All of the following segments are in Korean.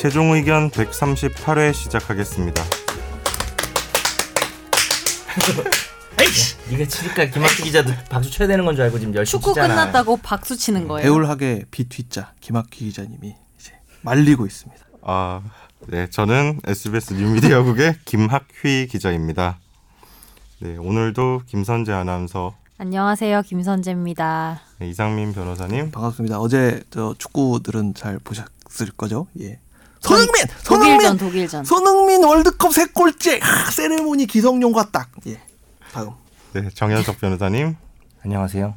최종 의견 138회 시작하겠습니다. 네가 치니까 김학주 기자도 박수 쳐야 되는 건 줄 알고 지금 열심히 축구 치잖아. 끝났다고 박수 치는 거예요. 배울하게 비뒤자 김학기 기자님이 이제 말리고 있습니다. 아, 네, 저는 SBS 뉴미디어국의 김학휘 기자입니다. 네, 오늘도 김선재 아나운서, 안녕하세요, 김선재입니다. 네, 이상민 변호사님, 반갑습니다. 어제 저 축구들은 잘 보셨을 거죠? 예. 손흥민, 독일전, 손흥민, 독일전. 손흥민 월드컵 세 골째 아, 세레모니 기성용과 딱. 예. 다음. 네, 정현석 변호사님, 안녕하세요.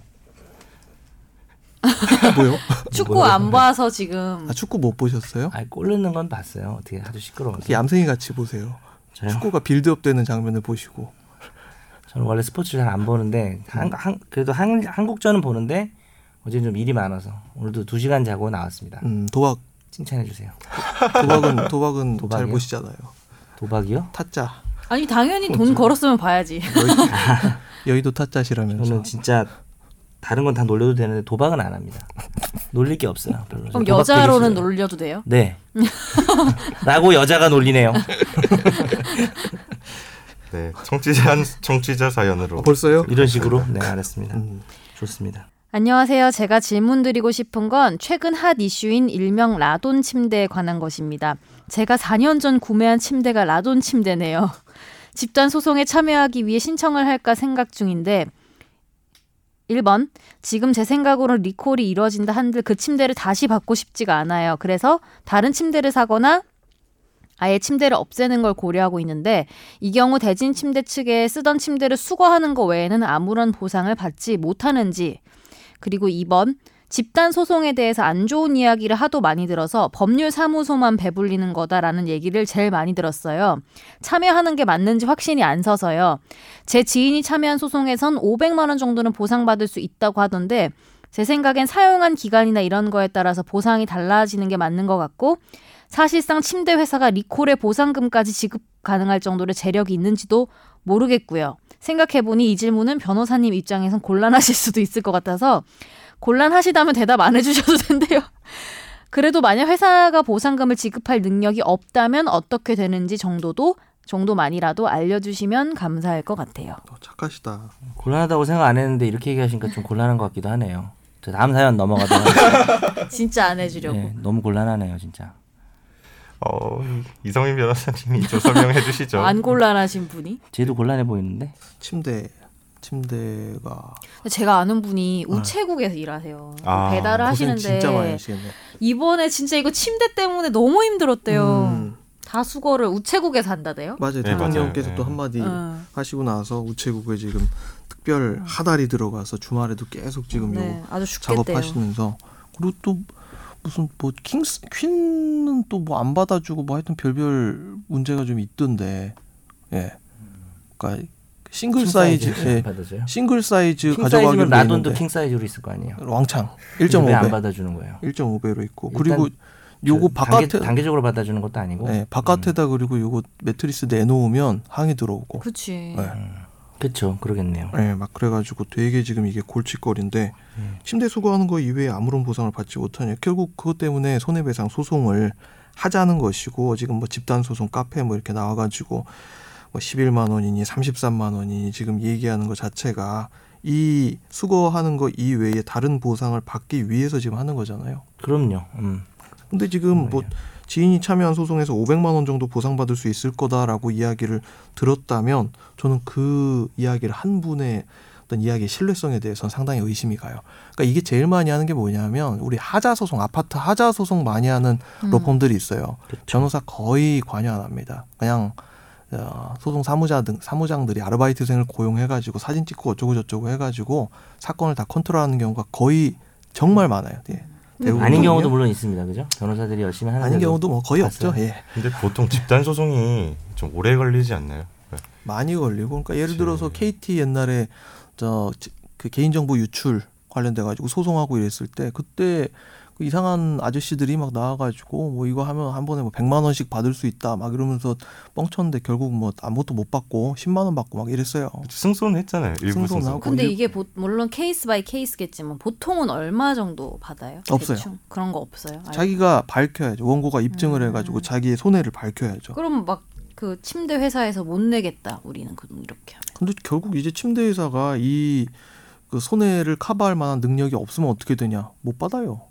뭐요? 축구 안 봐서 지금 아, 축구 못 보셨어요? 아, 골 넣는 건 봤어요. 어떻게 아주 시끄러워서. 얌생이 같이 보세요. 저요? 축구가 빌드업 되는 장면을 보시고. 저는 원래 스포츠를 잘안 보는데 한, 한, 그래도 한, 한국전은 보는데 어제 좀 일이 많아서 오늘도 두 시간 자고 나왔습니다. 음, 도박 칭찬해 주세요. 도박은 도박은 잘 도박이요? 보시잖아요. 도박이요? 타짜. 아니 당연히 돈 걸었으면 봐야지. 여의도 타짜시라면서. 저는 진짜 다른 건 다 놀려도 되는데 도박은 안 합니다. 놀릴 게 없어요. 별로. 그럼 여자로는. 놀려도 돼요? 네. 라고 여자가 놀리네요. 네, 청취자 청취자 사연으로 아, 벌써요? 이런 식으로 네 알았습니다. 음. 좋습니다. 안녕하세요. 제가 질문 드리고 싶은 건 최근 핫 이슈인 일명 라돈 침대에 관한 것입니다. 제가 4년 전 구매한 침대가 라돈 침대네요. 집단 소송에 참여하기 위해 신청을 할까 생각 중인데 1번 지금 제 생각으로 리콜이 이루어진다 한들 그 침대를 다시 받고 싶지가 않아요. 그래서 다른 침대를 사거나 아예 침대를 없애는 걸 고려하고 있는데 이 경우 대진 침대 측에 쓰던 침대를 수거하는 것 외에는 아무런 보상을 받지 못하는지 그리고 2번 집단 소송에 대해서 안 좋은 이야기를 하도 많이 들어서 법률 사무소만 배불리는 거다라는 얘기를 제일 많이 들었어요. 참여하는 게 맞는지 확신이 안 서서요. 제 지인이 참여한 소송에선 500만 원 정도는 보상받을 수 있다고 하던데 제 생각엔 사용한 기간이나 이런 거에 따라서 보상이 달라지는 게 맞는 것 같고 사실상 침대 회사가 리콜의 보상금까지 지급 가능할 정도의 재력이 있는지도 모르겠고요. 생각해보니 이 질문은 변호사님 입장에선 곤란하실 수도 있을 것 같아서 곤란하시다면 대답 안 해주셔도 된대요. 그래도 만약 회사가 보상금을 지급할 능력이 없다면 어떻게 되는지 정도도 정도만이라도 알려주시면 감사할 것 같아요. 어, 착하시다. 곤란하다고 생각 안 했는데 이렇게 얘기하시니까 좀 곤란한 것 같기도 하네요. 저 다음 사연 넘어가도록 하겠습니다. 진짜 안 해주려고. 네, 너무 곤란하네요, 진짜. 어, 이성민 변호사님이 좀 설명해 주시죠. 안 곤란하신 분이? 쟤도 곤란해 보이는데. 침대 침대가 제가 아는 분이 우체국에서 일하세요. 아, 배달을 고생 하시는데 진짜 많이 하시겠네. 이번에 진짜 이거 침대 때문에 너무 힘들었대요. 음, 다 수거를 우체국에서 한다대요. 맞아요. 네, 대통령께서. 또 네. 한마디 응. 하시고 나서 우체국에 지금 특별 하달이 들어가서 주말에도 계속 지금 네, 요 아주 죽겠대요. 작업하시면서 그리고 또 무슨 뭐 킹스 퀸은 또 뭐 안 받아주고 뭐 하여튼 별별 문제가 좀 있던데 예 그러니까 싱글 사이즈 예. 싱글 사이즈 킹 가져가기로 라돈도 킹 사이즈로 있을 거 아니에요. 왕창 왜안 1.5배 받아주는 거예요? 1.5배로 있고 그리고 요거 저 바깥에 단계, 단계 적으로 받아주는 것도 아니고. 네, 바깥에다 그리고 요거 매트리스 내놓으면 항이 들어오고 그치. 네. 그렇죠, 그러겠네요. 네, 막 그래가지고 되게 지금 이게 골칫거리인데 음. 침대 수거하는 거 이외에 아무런 보상을 받지 못하냐 결국 그것 때문에 손해배상 소송을 하자는 것이고 지금 뭐 집단 소송 카페 뭐 이렇게 나와가지고 뭐 11만 원이니 33만 원이니 지금 얘기하는 것 자체가 이 수거하는 거 이외에 다른 보상을 받기 위해서 지금 하는 거잖아요. 그럼요. 음. 근데 지금 뭐 지인이 참여한 소송에서 500만 원 정도 보상받을 수 있을 거다라고 이야기를 들었다면 저는 그 이야기를 한 분의 어떤 이야기의 신뢰성에 대해서는 상당히 의심이 가요. 그러니까 이게 제일 많이 하는 게 뭐냐면 우리 하자 소송, 아파트 하자 소송 많이 하는 음. 로펌들이 있어요. 그렇죠. 변호사 거의 관여 안 합니다. 그냥 어, 소송 사무자 등 사무장들이 아르바이트생을 고용해가지고 사진 찍고 어쩌고 저쩌고 해가지고 사건을 다 컨트롤하는 경우가 거의 정말 많아요. 예. 아닌 경우도 물론 있습니다, 그죠? 변호사들이 열심히 하는 아닌 경우도 뭐 거의 봤어요. 없죠. 예. 근데 보통 집단 소송이 좀 오래 걸리지 않나요? 네. 많이 걸리고 그러니까 예를. 들어서 KT 옛날에 저 그 개인정보 유출 관련돼 가지고 소송하고 이랬을 때 그때 그 이상한 아저씨들이 막 나와가지고 뭐 이거 하면 한 번에 뭐 100만 원씩 받을 수 있다 막 이러면서 뻥쳤는데 결국 뭐 아무것도 못 받고 10만 원 받고 막 이랬어요. 승소했잖아요. 일부 승소. 승소나고. 근데 일- 이게 보, 물론 case by case겠지만 보통은 얼마 정도 받아요? 없어요. 대충? 그런 거 없어요. 알- 자기가 밝혀야죠. 원고가 입증을 음. 해가지고 자기의 손해를 밝혀야죠. 그럼 막그 침대 회사에서 못 내겠다. 우리는 그 이렇게 하면. 근데 결국 이제 침대 회사가 이 그 손해를 커버할 만한 능력이 없으면 어떻게 되냐? 못 받아요.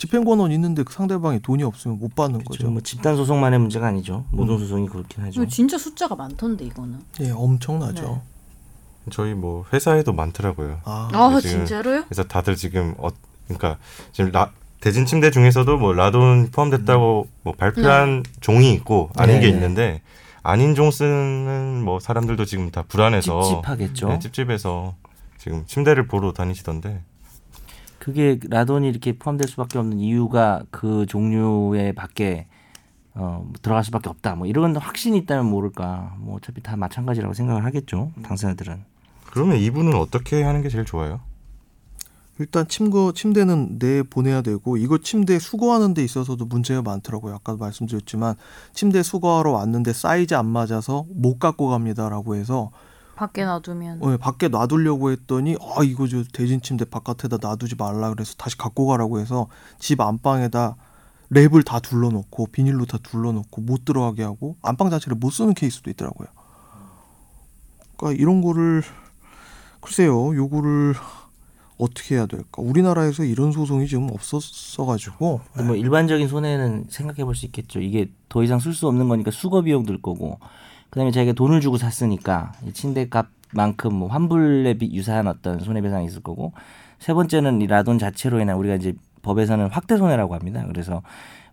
집행권은 있는데 그 상대방이 돈이 없으면 못 받는 그렇죠. 거죠. 뭐 집단 소송만의 문제가 아니죠. 모든 음. 소송이 그렇긴 하죠. 진짜 숫자가 많던데 이거는. 예, 엄청나죠. 네. 저희 뭐 회사에도 많더라고요. 아, 아 진짜로요? 그래서 다들 지금 어 그러니까 지금 라, 대진 침대 중에서도 뭐 라돈 포함됐다고 뭐 발표한 종이 있고 아닌 네, 게 네. 있는데 아닌 종 쓰는 뭐 사람들도 지금 다 불안해서 찝찝하겠죠. 네, 찝찝해서 지금 침대를 보러 다니시던데 그게 라돈이 이렇게 포함될 수밖에 없는 이유가 그 종류의 밖에 어, 들어갈 수밖에 없다. 뭐 이런 확신이 있다면 모를까. 뭐 어차피 다 마찬가지라고 생각을 하겠죠. 당사자들은. 그러면 이분은 어떻게 하는 게 제일 좋아요? 일단 침거 침대는 내 보내야 되고 이거 침대 수거하는 데 있어서도 문제가 많더라고요. 아까도 말씀드렸지만 침대 수거하러 왔는데 사이즈 안 맞아서 못 갖고 갑니다라고 해서 밖에 놔두면 어, 밖에 놔두려고 했더니 아 이거 저 대진 침대 바깥에다 놔두지 말라 그래서 다시 갖고 가라고 해서 집 안방에다 랩을 다 둘러놓고 비닐로 다 둘러놓고 못 들어가게 하고 안방 자체를 못 쓰는 케이스도 있더라고요. 그러니까 이런 거를 글쎄요, 요거를 어떻게 해야 될까? 우리나라에서 이런 소송이 지금 없었어가지고 뭐 일반적인 손해는 생각해 볼 수 있겠죠. 이게 더 이상 쓸 수 없는 거니까 수거 비용 들 거고, 그다음에 자기가 돈을 주고 샀으니까 이 침대 값만큼 뭐 환불에 비- 유사한 어떤 손해배상이 있을 거고, 세 번째는 이 라돈 자체로 인한 우리가 이제 법에서는 확대 손해라고 합니다. 그래서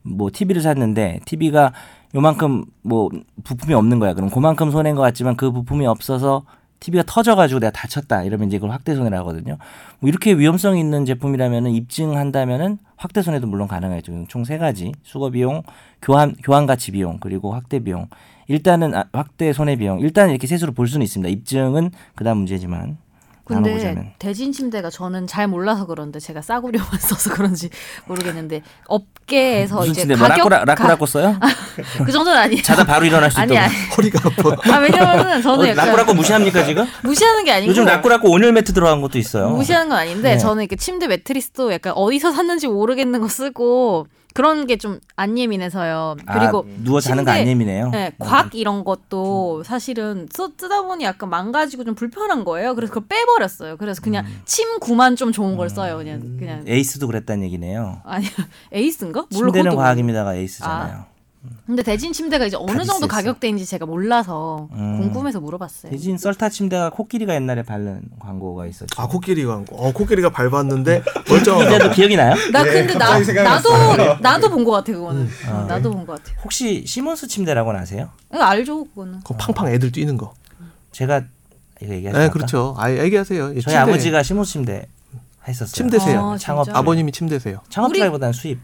뭐 TV를 샀는데 TV가 요만큼 뭐 부품이 없는 거야. 그럼 그만큼 손해인 것 같지만 그 부품이 없어서 TV가 터져가지고 내가 다쳤다 이러면 이제 그걸 확대 손해라 하거든요. 뭐 이렇게 위험성 있는 제품이라면은 입증한다면은 확대 손해도 물론 가능하죠. 총세 가지 수거 비용, 교환 교환 가치 비용 그리고 확대 비용. 일단은 아, 확대 손해 비용 일단 이렇게 셋으로 볼 수는 있습니다. 입증은 그다음 문제지만 근데 나눠보자면 대진 침대가 저는 잘 몰라서 그런데 제가 싸구려만 써서 그런지 모르겠는데 업계에서 무슨 이제 침대 뭐 가격 라꾸라 라꾸라꾸 써요? 가- 그 정도는 아니에요. 자다 바로 일어날 수. 아니. 허리가 아파. 아 왜냐면은 저는 어, 약간 라꾸라꾸 무시합니까 지금? 무시하는 게 아니고 요즘 라꾸라꾸 온열 매트 들어간 것도 있어요. 무시하는 건 아닌데 네. 저는 이렇게 침대 매트리스도 약간 어디서 샀는지 모르겠는 거 쓰고 그런 게 좀 안 예민해서요. 그리고 아, 누워 자는 거 안 예민해요. 네, 곽 이런 것도 사실은 써, 쓰다 보니 약간 망가지고 좀 불편한 거예요. 그래서 그걸 빼버렸어요. 그래서 그냥 음. 침구만 좀 좋은 걸 써요. 그냥 그냥 에이스도 그랬다는 얘기네요. 아니 에이스인가? 침대는. 과학입니다가 에이스잖아요. 근데 대진 침대가 이제 어느 다 정도. 가격대인지 제가 몰라서 음. 궁금해서 물어봤어요. 대진 썰타 침대가 코끼리가 옛날에 바른 광고가 있었죠. 아 코끼리 광고. 어 코끼리가 밟았는데 멀쩡한 이제도 기억이 나요? 나 네, 근데 나. 나도 나도 본 것 같아 그거는. 어, 나도 본 것 같아. 혹시 시몬스 침대라고는 아세요? 이거 알죠 그거는. 그 팡팡 애들 뛰는 거. 제가 이거 얘기하지 네, 까 그렇죠. 아, 얘기하세요. 예, 저희 침대. 아버지가 시몬스 침대 했었어요. 침대세요. 아, 창업? 아버님이 침대세요. 창업자보다는 수입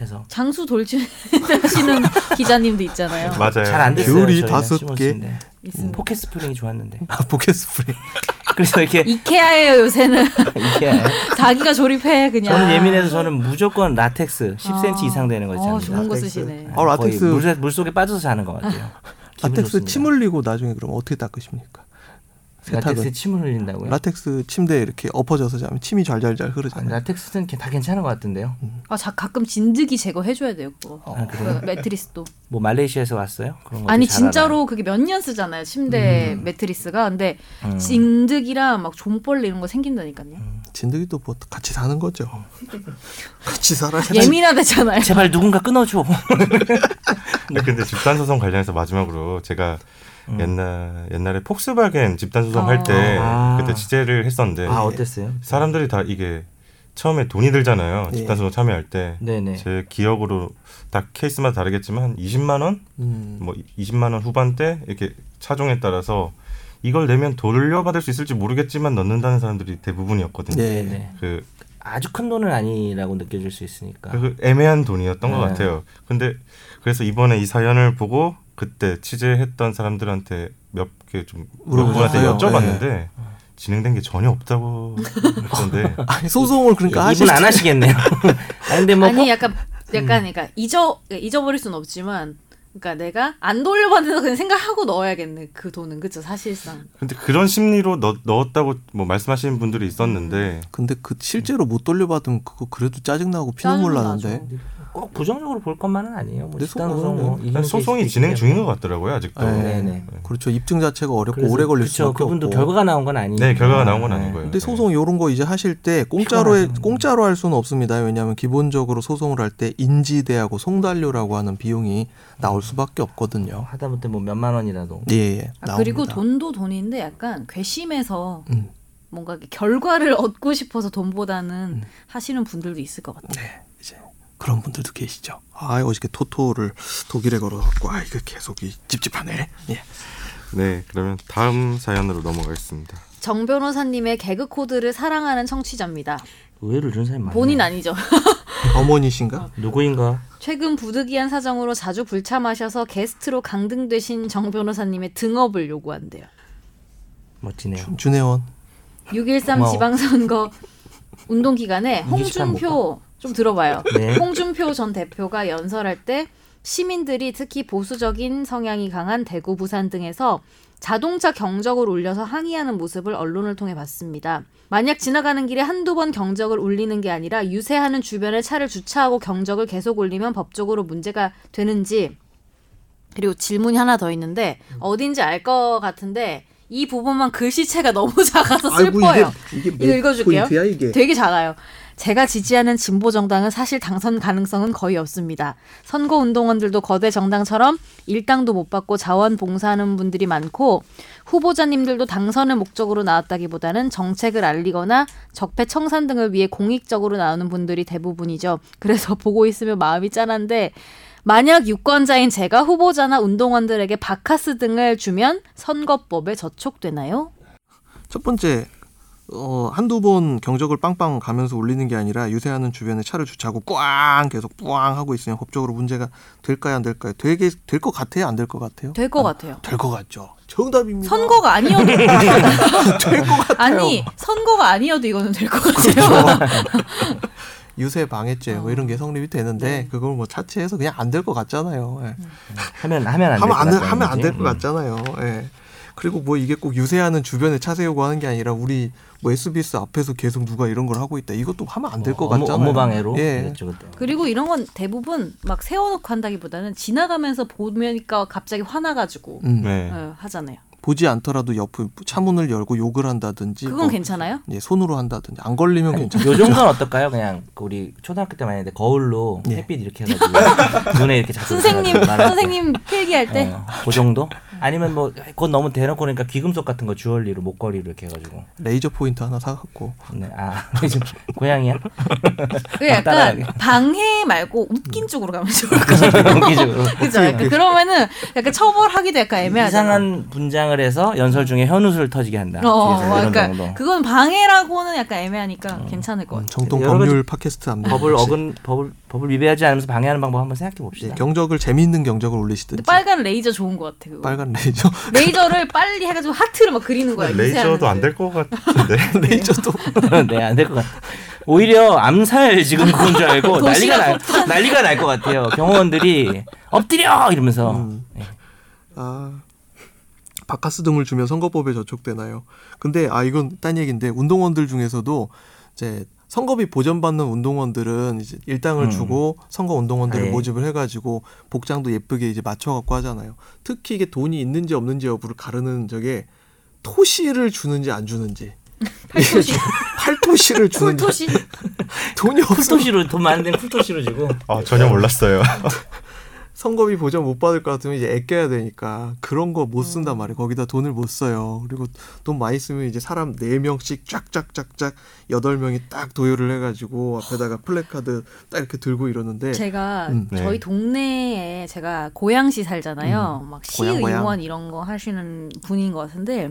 해서 장수 돌침대 하시는 기자님도 있잖아요. 맞아요. 잘 안 됐어요. 귤이 다섯 개. 포켓 스프링이 좋았는데. 아 포켓 스프링. 그래서 이렇게 이케아예요 요새는 이게 자기가 조립해 그냥. 저는 예민해서 저는 무조건 라텍스 10cm 아. 이상 되는 거 어, 있잖아요. 좋은 거 라텍스. 쓰시네. 어, 라텍스. 물, 물 속에 빠져서 자는 것 같아요. 라텍스. 침 흘리고 나중에 그럼 어떻게 닦으십니까? 세탁은 라텍스에 침을 흘린다고요? 라텍스 침대에 이렇게 엎어져서 자면 침이 잘잘잘 아, 흐르잖아요. 라텍스는 다 괜찮은 것 같은데요. 아, 자, 가끔 진드기 제거해 줘야 돼요 그거. 아, 그래요? 그 매트리스도. 뭐 말레이시아에서 왔어요? 그런 거 아니 알아요. 진짜로 그게 몇 년 쓰잖아요 침대 매트리스가. 근데 음. 진드기랑 막 좀벌레 이런 거 생긴다니까요. 진드기도 뭐 같이 사는 거죠. 같이 살아야지. 예민하대잖아요. 제발 누군가 끊어줘. 근데, 근데 집단 소송 관련해서 마지막으로 제가 음. 옛날 옛날에 폭스바겐 집단 소송 할때 아. 그때 취재를 했었는데 아 어땠어요? 사람들이 다 이게 처음에 돈이 들잖아요. 예. 집단 소송 참여할 때. 네네. 제 기억으로 딱 케이스마다 다르겠지만 한 20만 원, 음. 뭐 20만 원 후반대 이렇게 차종에 따라서 이걸 내면 돌려받을 수 있을지 모르겠지만 넣는다는 사람들이 대부분이었거든요. 네. 네네. 그, 아주 큰 돈은 아니라고 느껴질 수 있으니까. 그 애매한 돈이었던 것 네. 같아요. 근데 그래서 이번에 이 사연을 보고 그때 취재했던 사람들한테 몇 개좀 물어보셨어요? 물어보한테 여쭤봤는데 진행된 게 전혀 없다고 그런데 아니 소송을 그러니까 이분 안 때- 하시겠네요. 아니 근데 뭐 아니 약간 약간 그러니까 잊어 잊어버릴 수는 없지만 그러니까 내가 안 돌려받는다 그냥 생각하고 넣어야겠네 그 돈은 그쵸 사실상 근데 그런 심리로 넣, 넣었다고 뭐 말씀하시는 분들이 있었는데 근데 그 실제로 못 돌려받으면 그거 그래도 짜증 나고 피눈물 짜증 나는데. 꼭 부정적으로 볼 것만은 아니에요. 뭐 집단 소송 뭐 소송이 진행 중인 것. 같더라고요 아직도. 네. 네네. 그렇죠 입증 자체가 어렵고 오래 걸릴 수밖에 그분도 없고 결과가 나온 건 아니에요. 네, 결과가 나온 건 아닌 네. 거예요. 근데 소송 이런 거 이제 하실 때 공짜로 해, 공짜로 할 수는 없습니다. 왜냐하면 기본적으로 소송을 할 때 인지대하고 송달료라고 하는 비용이 나올 수밖에 없거든요. 하다못해 뭐 몇만 원이라도. 예, 예. 아, 그리고. 돈도 돈인데 약간 괘씸해서 음. 뭔가 결과를 얻고 싶어서 돈보다는 음. 하시는 분들도 있을 것 같아요. 네, 그런 분들도 계시죠. 아, 어저께 토토를 독일에 걸어갖고 아 이거 계속 이 찝찝하네. 예. 네, 그러면 다음 사연으로 넘어가겠습니다. 정 변호사님의 개그 코드를 사랑하는 청취자입니다. 의외로 이런 사람이 많아요. 본인 아니죠. 어머니신가? 누구인가? 최근 부득이한 사정으로 자주 불참하셔서 게스트로 강등되신 정 변호사님의 등업을 요구한대요. 멋지네요. 준혜원. 6.13 고마워. 지방선거 운동 기간에 홍준표 좀 들어봐요. 네. 홍준표 전 대표가 연설할 때 시민들이 특히 보수적인 성향이 강한 대구, 부산 등에서 자동차 경적을 울려서 항의하는 모습을 언론을 통해 봤습니다. 만약 지나가는 길에 한두 번 경적을 울리는 게 아니라 유세하는 주변에 차를 주차하고 경적을 계속 울리면 법적으로 문제가 되는지 그리고 질문이 하나 더 있는데 어딘지 알 것 같은데 이 부분만 글씨체가 너무 작아서 슬퍼요. 이게, 이거 읽어줄게요. 포인트야 이게. 되게 작아요. 제가 지지하는 진보 정당은 사실 당선 가능성은 거의 없습니다. 선거 운동원들도 거대 정당처럼 일당도 못 받고 자원 봉사하는 분들이 많고 후보자님들도 당선을 목적으로 나왔다기보다는 정책을 알리거나 적폐 청산 등을 위해 공익적으로 나오는 분들이 대부분이죠. 그래서 보고 있으면 마음이 짠한데 만약 유권자인 제가 후보자나 운동원들에게 바카스 등을 주면 선거법에 저촉되나요? 첫 번째 어, 한두 번 경적을 빵빵 가면서 울리는 게 아니라 유세하는 주변에 차를 주차하고 꽝 계속 뿌앙 하고 있으면 법적으로 문제가 될까요 안 될까요? 되게 될 것 같아요 안 될 것 같아요? 될 것 같아요. 될 것 같죠. 정답입니다. 선거가 아니어도 될 것 같아요. 아니 선거가 아니어도 이거는 될 것 같아요. 유세 방해죄 뭐 이런 게 성립이 되는데 네. 그걸 뭐 차치해서 그냥 안 될 것 같잖아요. 예. 하면 하면 안 하면 안, 될 될- 것 하면 안 될것 음. 같잖아요. 예. 그리고 뭐 이게 꼭 유세하는 주변에 차 세우고 하는 게 아니라 우리 뭐 SBS 앞에서 계속 누가 이런 걸 하고 있다. 이것도 하면 안 될것뭐 업무, 같잖아요. 업무 방해로 예. 그랬죠 그때. 그리고 이런 건 대부분 막 세워놓고 한다기보다는 지나가면서 보면니까 갑자기 화나가지고 음. 네. 어, 하잖아요. 보지 않더라도 옆 차문을 열고 욕을 한다든지 그건 뭐, 괜찮아요? 예, 손으로 한다든지 안 걸리면 괜찮아요. 요 정도는 어떨까요? 그냥 그 우리 초등학교 때 많이 했는데 거울로 예. 햇빛 이렇게 해가지고 눈에 이렇게 자꾸 선생님. 선생님 필기할 때 어, 그 정도? 아니면 뭐 그건 너무 대놓고 그러니까 귀금속 같은 거 주얼리로 목걸이로 이렇게 해가지고 레이저 포인트 하나 사갖고 네, 아 지금 고양이야? 그 약간. 방해 말고 웃긴 쪽으로 가면 좋을 것 같아요. 그죠? 약간 그러면은 약간 처벌하기도 약간 애매하잖아. 이상한 분장을 해서 연설 중에 현우수를 터지게 한다. 어, 그러니까 정도. 그건 방해라고는 약간 애매하니까 괜찮을 것 음, 같아요. 정통 법률 팟캐스트 합니다. 법을 어근 법을 법을 위배하지 않으면서 방해하는 방법 한번 생각해 예, 봅시다. 경적을 재미있는 경적을 올리시든지 빨간 레이저 좋은 것 같아. 그거. 빨간 레이저 레이저를 빨리 해가지고 하트를 막 그리는 거야. 레이저도 안 될 것 같은데. 레이저도 네, 안 될 것 같아. 오히려 암살 지금 그건 줄 알고 난리가 날 난리가 날 것 같아요. 경호원들이 엎드려 이러면서 음. 예. 아 바카스 등을 주면 선거법에 저촉되나요? 근데 아 이건 딴 얘기인데 운동원들 중에서도 이제 선거비 보전받는 운동원들은 이제 일당을 음. 주고 선거 운동원들을 네. 모집을 해가지고 복장도 예쁘게 이제 맞춰갖고 하잖아요. 특히 이게 돈이 있는지 없는지 여부를 가르는 저게 토시를 주는지 안 주는지 팔토시, 팔토시를 주는지 쿨토시. 돈이 없어 쿨토시로 돈 많은 데는 쿨토시로 주고 아 전혀 몰랐어요. 선거비 보전 못 받을 것 같으면 이제 아껴야 되니까 그런 거 못 쓴단 말이에요. 거기다 돈을 못 써요. 그리고 돈 많이 쓰면 이제 사람 네명씩 쫙쫙쫙쫙 여덟 명이 딱 도열을 해가지고 앞에다가 플래카드 딱 이렇게 들고 이러는데 제가 음. 네. 저희 동네에 제가 고양시 살잖아요. 막 고양, 고양. 시의원 이런 거 하시는 분인 것 같은데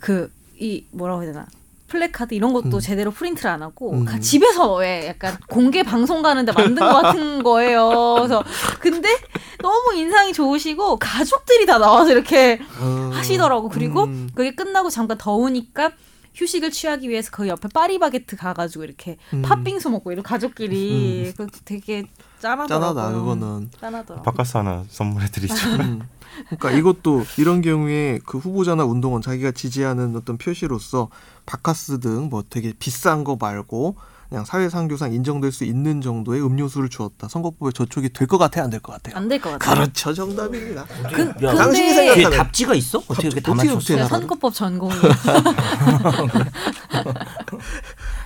그 이 뭐라고 해야 되나 플래카드 이런 것도 음. 제대로 프린트를 안 하고 음. 가- 집에서 왜 약간 공개 방송 가는데 만든 것 같은 거예요. 그래서 근데 너무 인상이 좋으시고 가족들이 다 나와서 이렇게 어, 하시더라고. 그리고 음. 그게 끝나고 잠깐 더우니까 휴식을 취하기 위해서 그 옆에 파리바게트 가가지고 이렇게 음. 팥빙수 먹고 이런 가족끼리 그 되게 짠하더라고요. 짠하다 그거는. 짠하더라고. 바카스 하나 선물해드리죠. 음. 그러니까 이것도 이런 경우에 그 후보자나 운동원 자기가 지지하는 어떤 표시로서 바카스 등 뭐 되게 비싼 거 말고 그냥 사회상규상 인정될 수 있는 정도의 음료수를 주었다. 선거법에 저촉이 될 것 같아요, 안 될 것 같아요? 안 될 것 같아요. 그렇죠, 정답입니다. 그, 야, 당신이 근데 생각하는- 답지가 있어? 어떻게 제가 알아요? 선거법 전공이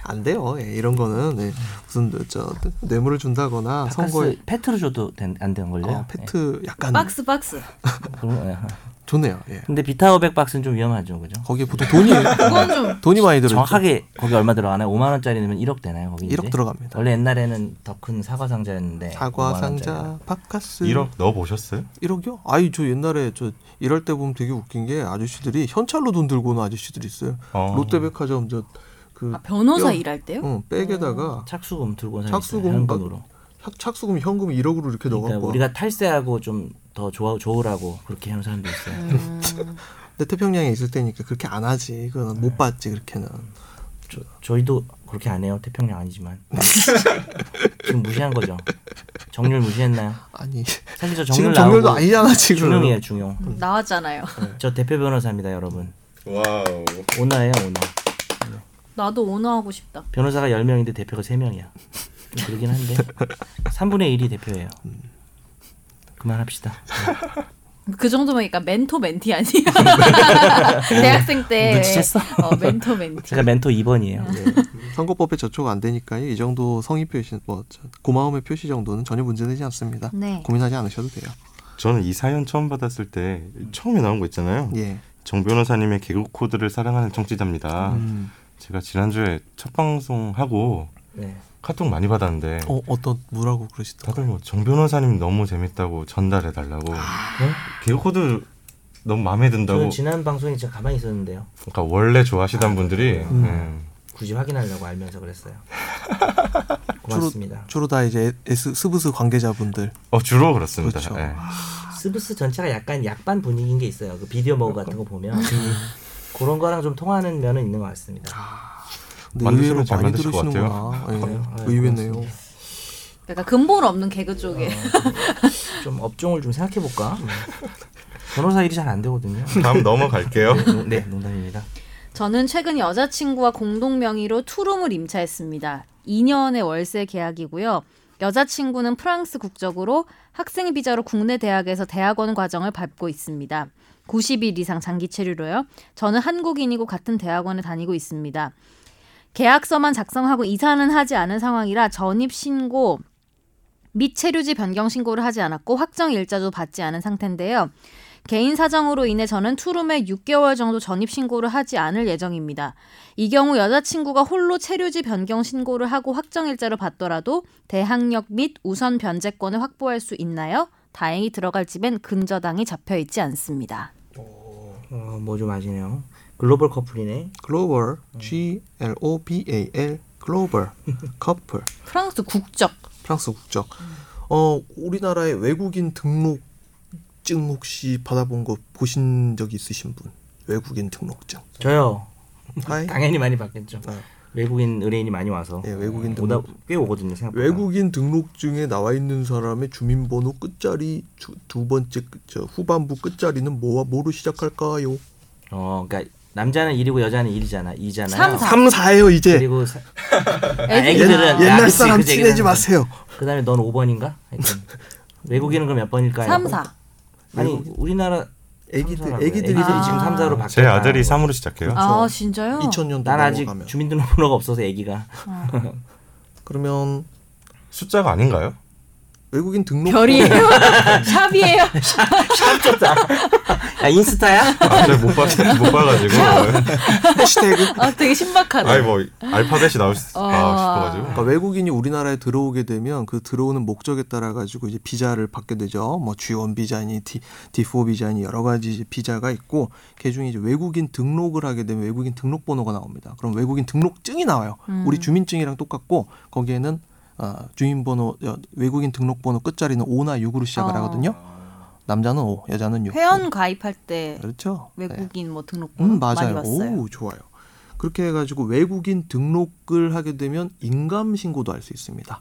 안 돼요. 예, 이런 거는 예, 무슨 저 뇌물을 준다거나 선거에 페트로 줘도 된- 안 되는 걸요? 어, 페트 약간 박스 박스. 좋네요. 예. 근데 비타오백 박스는 좀 위험하죠, 그죠? 거기에 보통 돈이 그건 좀 돈이 많이 들어. 정확하게 거기 얼마 들어가나요? 5만 원짜리 넣으면 1억 되나요? 거기 1억 이제? 들어갑니다. 원래 옛날에는 더 큰 사과 상자였는데 사과 5만 원짜리. 상자, 바카스 1억 넣어 보셨어요? 1억이요? 아이 저 옛날에 저 일할 때 보면 되게 웃긴 게 아저씨들이 현찰로 돈 들고 오는 아저씨들이 있어요. 어. 롯데백화점 저그 아, 변호사 뼈- 일할 때요? 어, 백에다가 착수금 들고 착수금. 현금으로. 착- 착수금 현금 1억으로 이렇게 그러니까 넣어갖고 우리가 탈세하고 좀 더 좋아 좋으라고 그렇게 하는 사람도 있어요. 음, 근데 태평양에 있을 때니까 그렇게 안 하지. 그건 못 받지 그렇게는. 저, 저희도 그렇게 안 해요. 태평양 아니지만 지금 무시한 거죠. 정률 무시했나요? 아니 사실 저 지금 정률 정렬도 나오고 아니잖아 지금. 중용이에요 중용. 나왔잖아요. 저 대표 변호사입니다 여러분. Wow. 오너예요 오너. 나도 오너 하고 싶다. 변호사가 10명인데 대표가 3명이야. 좀 그러긴 한데 3분의 1이 대표예요. 그만합시다. 그 정도면 약간 멘토 멘티 아니야? 대학생 때 눈치챘어? 어, 멘토 멘티. 제가 멘토 2번이에요. 선거법에 저촉 안 되니까 이 정도 성의 표시 뭐 저, 고마움의 표시 정도는 전혀 문제되지 않습니다. 네. 고민하지 않으셔도 돼요. 저는 이 사연 처음 받았을 때 처음에 나온 거 있잖아요. 예. 정 변호사님의 개그 코드를 사랑하는 청취자입니다. 음. 제가 지난주에 첫 방송 하고 네. 카톡 많이 받았는데 어 어떤 뭐라고 그러시더라고요. 다들 뭐 정 변호사님 너무 재밌다고 전달해 달라고 네? 개그 코드 너무 마음에 든다고 저는 지난 방송에 제가 가만히 있었는데요. 그러니까 원래 좋아하시던 분들이 음. 음. 굳이 확인하려고 알면서 그랬어요. 고맙습니다. 주로 다 이제 S 스브스 관계자분들. 어 주로 그렇습니다. 그렇죠. 예. 스브스 전체가 약간 약반 분위기인 게 있어요. 그 비디오 머그 같은 거 보면 그런 거랑 좀 통하는 면은 있는 것 같습니다. 만드시면 의외로 잘 많이 들으시는구나. 예, 그래요? 아유, 의외네요. 약간 근본 없는 개그 쪽에. 좀 업종을 좀 생각해 볼까? 변호사 일이 잘 안 되거든요. 다음 넘어갈게요. 농- 네, 농담입니다. 저는 최근 여자친구와 공동 명의로 투룸을 임차했습니다. 2년의 월세 계약이고요. 여자친구는 프랑스 국적으로 학생 비자로 국내 대학에서 대학원 과정을 밟고 있습니다. 90일 이상 장기 체류로요. 저는 한국인이고 같은 대학원에 다니고 있습니다. 계약서만 작성하고 이사는 하지 않은 상황이라 전입 신고 및 체류지 변경 신고를 하지 않았고 확정 일자도 받지 않은 상태인데요. 개인 사정으로 인해 저는 투룸에 6개월 정도 전입 신고를 하지 않을 예정입니다. 이 경우 여자친구가 홀로 체류지 변경 신고를 하고 확정 일자를 받더라도 대항력 및 우선 변제권을 확보할 수 있나요? 다행히 들어갈 집엔 근저당이 잡혀 있지 않습니다. 어, 뭐좀 아시네요. 글로벌 커플이네. 글로벌 G L O B A L 글로벌 커플 프랑스 국적. 프랑스 국적. 어 우리나라의 외국인 등록증 혹시 받아본 거 보신 적 있으신 분? 외국인 등록증. 저요. 하이. 당연히 많이 받겠죠. 네. 외국인 의뢰인이 많이 와서 예, 외국인 오다 등록. 꽤 오거든요. 생각보다. 외국인 등록증에 나와 있는 사람의 주민번호 끝자리 주, 두 번째 끝- 저 후반부 끝자리는 뭐와 뭐로 시작할까요? 어, 그러니까 남자는 1이고 여자는 1이잖아. 2잖아요. 삼, 사. 3, 4예요 이제. 그리고 사, 애들이 애기들은- 옛날 그치, 사람 그치, 친해지. 마세요. 그다음에 넌 5번인가? 하여튼 외국인은 그럼 몇 번일까요? 3, 4. 아니. 우리나라 애기들 애기들이 아. 지금 3, 4로 바뀌어. 제 아들이 3으로 시작해요. 아, 진짜요? 2000년도 난 아직. 주민등록번호가 없어서 애기가 그러면 숫자가 아닌가요? 외국인 등록 별이에요? 샵이에요? 샵 좋다. 야 인스타야? 아, 제가 못, 봐, 못 봐가지고. 해시태그 아, 되게 신박하다. 아니, 뭐, 알파벳이 나올 수, 어. 아, 싶어가지고. 그러니까 외국인이 우리나라에 들어오게 되면 그 들어오는 목적에 따라 가지고 이제 비자를 받게 되죠. 뭐 G1 비자니 D D4 비자니 여러 가지 이제 비자가 있고 그 중에 이제 외국인 등록을 하게 되면 외국인 등록번호가 나옵니다. 그럼 외국인 등록증이 나와요. 음. 우리 주민증이랑 똑같고 거기에는 아, 주민번호 어, 외국인 등록번호 끝자리는 5나 6으로 시작을 어. 하거든요. 남자는 5, 여자는 6. 회원 가입할 때 그렇죠. 네. 외국인 뭐 등록번호 음, 많이 맞아요. 봤어요. 오, 좋아요. 그렇게 해가지고 외국인 등록을 하게 되면 인감 신고도 할 수 있습니다.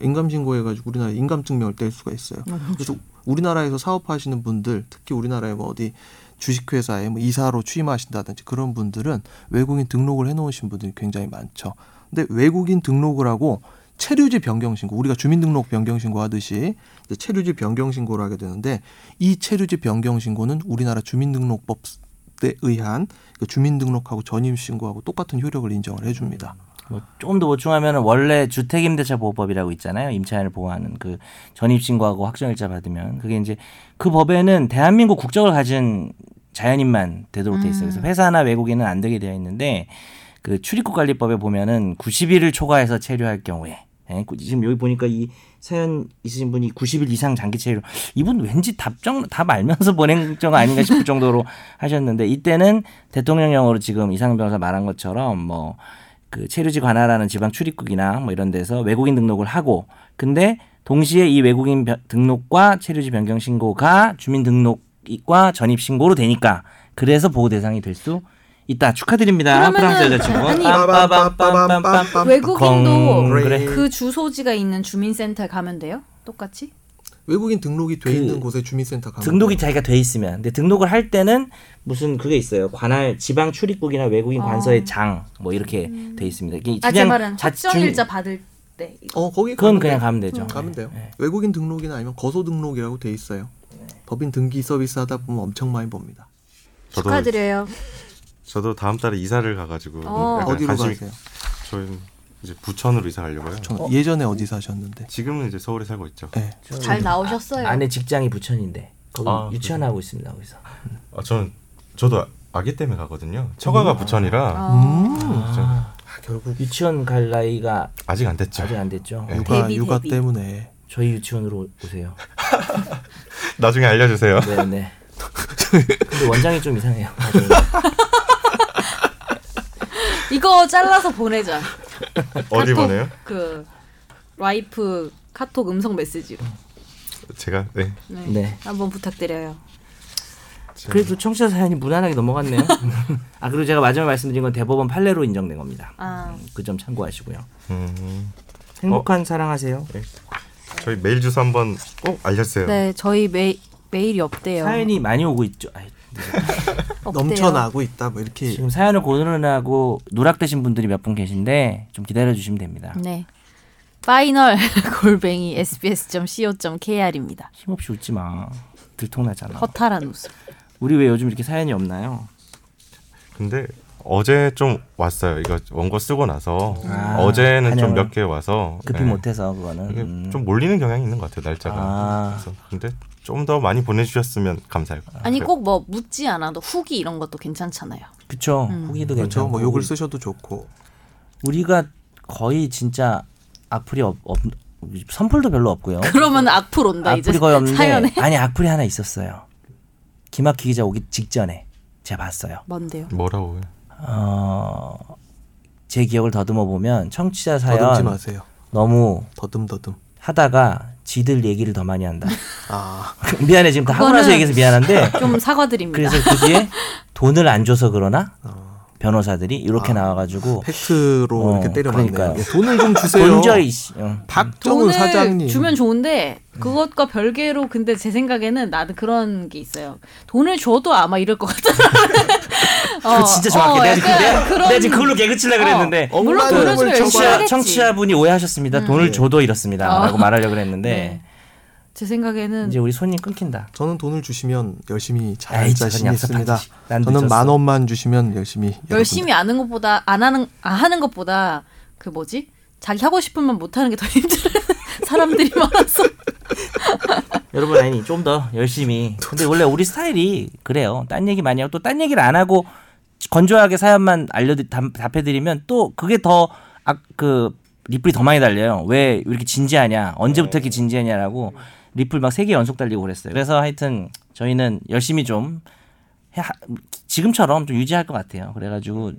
인감 신고해가지고 우리나라 인감 증명을 뗄 수가 있어요. 그래서 우리나라에서 사업하시는 분들, 특히 우리나라에 뭐 어디 주식회사에 뭐 이사로 취임하신다든지 그런 분들은 외국인 등록을 해놓으신 분들이 굉장히 많죠. 근데 외국인 등록을 하고 체류지 변경 신고, 우리가 주민등록 변경 신고 하듯이 이제 체류지 변경 신고를 하게 되는데 이 체류지 변경 신고는 우리나라 주민등록법 에 의한 그 주민등록하고 전입신고하고 똑같은 효력을 인정을 해줍니다. 뭐 조금 더 보충하면 원래 주택임대차 보호법이라고 있잖아요. 임차인을 보호하는 그 전입신고하고 확정일자 받으면 그게 이제 그 법에는 대한민국 국적을 가진 자연인만 되도록 돼 있어요. 그래서 회사나 외국인은 안 되게 되어 있는데 그 출입국 관리법에 보면은 90일을 초과해서 체류할 경우에. 예, 그 지금 여기 보니까 이 사연 있으신 분이 90일 이상 장기 체류. 이분 왠지 답정 답 알면서 보낸 정 아닌가 싶을 정도로 하셨는데 이때는 대통령령으로 지금 이상현 변호사 말한 것처럼 뭐 그 체류지 관할하는 지방 출입국이나 뭐 이런 데서 외국인 등록을 하고 근데 동시에 이 외국인 변- 등록과 체류지 변경 신고가 주민 등록과 전입 신고로 되니까 그래서 보호 대상이 될 수 있다 축하드립니다 프랑스 여자친구 아니, 빰빰빰빰빰빰. 외국인도 그래. 그 주소지가 있는 주민센터에 가면 돼요? 똑같이? 외국인 등록이 돼 그 있는 곳에 주민센터 가면 등록이 돼요. 자기가 돼 있으면 근데 등록을 할 때는 무슨 그게 있어요 관할 지방 출입국이나 외국인 어. 관서의 장 뭐 이렇게 돼 있습니다 이게 아, 제 그냥 말은 자- 확정일자 받을 때. 어 거기 그건 그냥 돼요. 가면 되죠 가면 돼요. 네. 외국인 등록이나 아니면 거소 등록이라고 돼 있어요. 법인 등기 서비스 하다 보면 엄청 많이 봅니다. 축하드려요. 저도 다음 달에 이사를 가가지고. 어. 어디로 관심이- 가세요? 저희는 이제 부천으로 이사 가려고요. 전 예전에 어디 사셨는데? 지금은 이제 서울에 살고 있죠. 네. 잘 나오셨어요. 아내 직장이 부천인데 거기 아, 유치원 하고 있습니다 거기서 아, 저는 저도 아기 때문에 가거든요. 처가가 부천이라 아. 음. 저- 결국 유치원 갈 나이가 아직 안 됐죠. 아직 안 됐죠 네. 육아 데뷔, 육아 데뷔. 때문에 저희 유치원으로 오세요 나중에 알려주세요. 네네 근데 원장이 좀 이상해요 나중에. 이거 잘라서 보내자. 어디 카톡, 보내요? 그 와이프 카톡 음성 메시지로. 제가 네. 네. 네. 한번 부탁드려요. 그래도 청취자 사연이 무난하게 넘어갔네요 아 그리고 제가 마지막에 말씀드린 건 대법원 판례로 인정된 겁니다 아, 그 점 참고하시고요 음, 행복한 사랑하세요 저희 메일 주소 한번 꼭 알려주세요. 네, 저희 메, 메일이 없대요. 사연이 많이 오고 있죠 아이. 넘쳐나고 있다 뭐 이렇게 지금 사연을 고르느라고 누락되신 분들이 몇 분 계신데 좀 기다려 주시면 됩니다. 네. final 골뱅이 sbs.co.kr입니다. 힘없이 웃지 마. 들통나잖아. 허탈한 웃음. 우리 왜 요즘 이렇게 사연이 없나요? 근데 어제 좀 왔어요. 이거 원고 쓰고 나서 아, 어제는 좀. 몇 개 와서 급히 네. 못해서 그거는. 음. 좀 몰리는 경향이 있는 것 같아요 날짜가. 아. 그래서 근데 좀 더 많이 보내주셨으면 감사할 것 같아요. 아니 꼭 뭐 묻지 않아도 후기 이런 것도 괜찮잖아요. 그쵸. 음. 후기도 그렇죠. 괜찮고. 뭐 욕을 쓰셔도 좋고 우리가 거의 진짜 악플이 없, 없 선풀도 별로 없고요. 그러면 악플 온다 이제 악플이 거의 없는데 사연에 아니 악플이 하나 있었어요. 김학기 기자 오기 직전에 제가 봤어요. 뭔데요? 뭐라고? 어, 제 기억을 더듬어 보면 청취자 더듬지 사연 마세요. 너무 더듬 더듬. 하다가 지들 얘기를 더 많이 한다. 아 미안해 지금 다 하고 나서 얘기해서 미안한데 좀 사과드립니다. 그래서 그 뒤에 돈을 안 줘서 그러나 어, 변호사들이 이렇게 아, 나와가지고 팩트로 어, 이렇게 때려맞네요. 예, 돈을 좀 주세요. 돈줘 이씨. 어. 박정훈 돈을 사장님. 주면 좋은데 그것과 별개로 근데 제 생각에는 나는 그런 게 있어요. 돈을 줘도 아마 이럴 것 같아. 어, 그 진짜 정확해. 어, 내가, 지금, 내가, 그런- 내가 지금 그걸로 개그 그랬는데 어, 물론 엉망 돈을 청취자. 청취자분이 오해하셨습니다. 돈을 네. 줘도 이렇습니다. 어. 라고 말하려고 그랬는데 네. 제 생각에는 이제 우리 손님 끊긴다. 저는 돈을 주시면 열심히 잘 자신이 약속한 있습니다. 저는 늦었어. 만 원만 주시면 열심히 열심히 아는 것보다 안 하는 아 하는 것보다 그 뭐지 자기 하고 싶으면 못 하는 게 더 힘든 사람들이 많아서 여러분 아니 좀 더 열심히. 근데 원래 우리 스타일이 그래요. 딴 얘기 많이 하고 또 딴 얘기를 안 하고 건조하게 사연만 알려 답해드리면 또 그게 더그 리플이 더 많이 달려요. 왜 이렇게 진지하냐? 언제부터 이렇게 진지하냐라고 리플 막 세 개 연속 달리고 그랬어요. 그래서 하여튼 저희는 열심히 좀 해, 지금처럼 좀 유지할 것 같아요. 그래가지고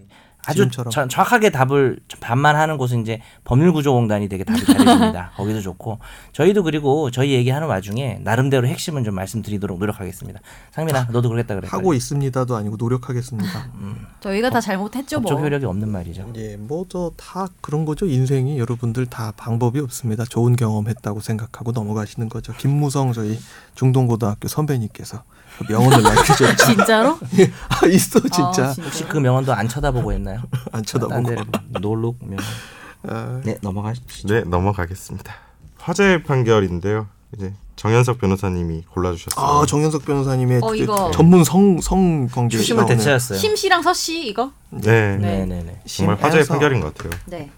아주 지금처럼. 저- 정확하게 답을 좀 반만 하는 곳은 이제 법률구조공단이 되게 답을 잘해줍니다. 거기도 좋고 저희도 그리고 저희 얘기하는 와중에 나름대로 핵심은 좀 말씀드리도록 노력하겠습니다. 상민아, 너도 그러겠다 그래. 하고 있습니다도 아니고 노력하겠습니다. 저희가 다 잘못했죠 뭐. 법적 효력이 없는 말이죠. 예, 뭐 저 다 그런 거죠. 인생이 여러분들 다 방법이 없습니다. 좋은 경험했다고 생각하고 넘어가시는 거죠. 김무성 저희 중동고등학교 선배님께서 그 명언을 남겨줬죠. 진짜로? 아, 있어 진짜 아, 혹시 그 명언도 안 쳐다보고 했나요? 안딴 쳐다보고. 놀룩 명언. 아, 네 넘어가십시오. 네 넘어가겠습니다. 화재 판결인데요. 이제 정현석 변호사님이 골라주셨어요. 아 정현석 변호사님의 어, 이거. 전문 성성 관계 나오는 대체했어요. 심 씨랑 서 씨 이거? 네, 네. 네 네 네. 정말 화제의. 판결인 것 같아요. 네.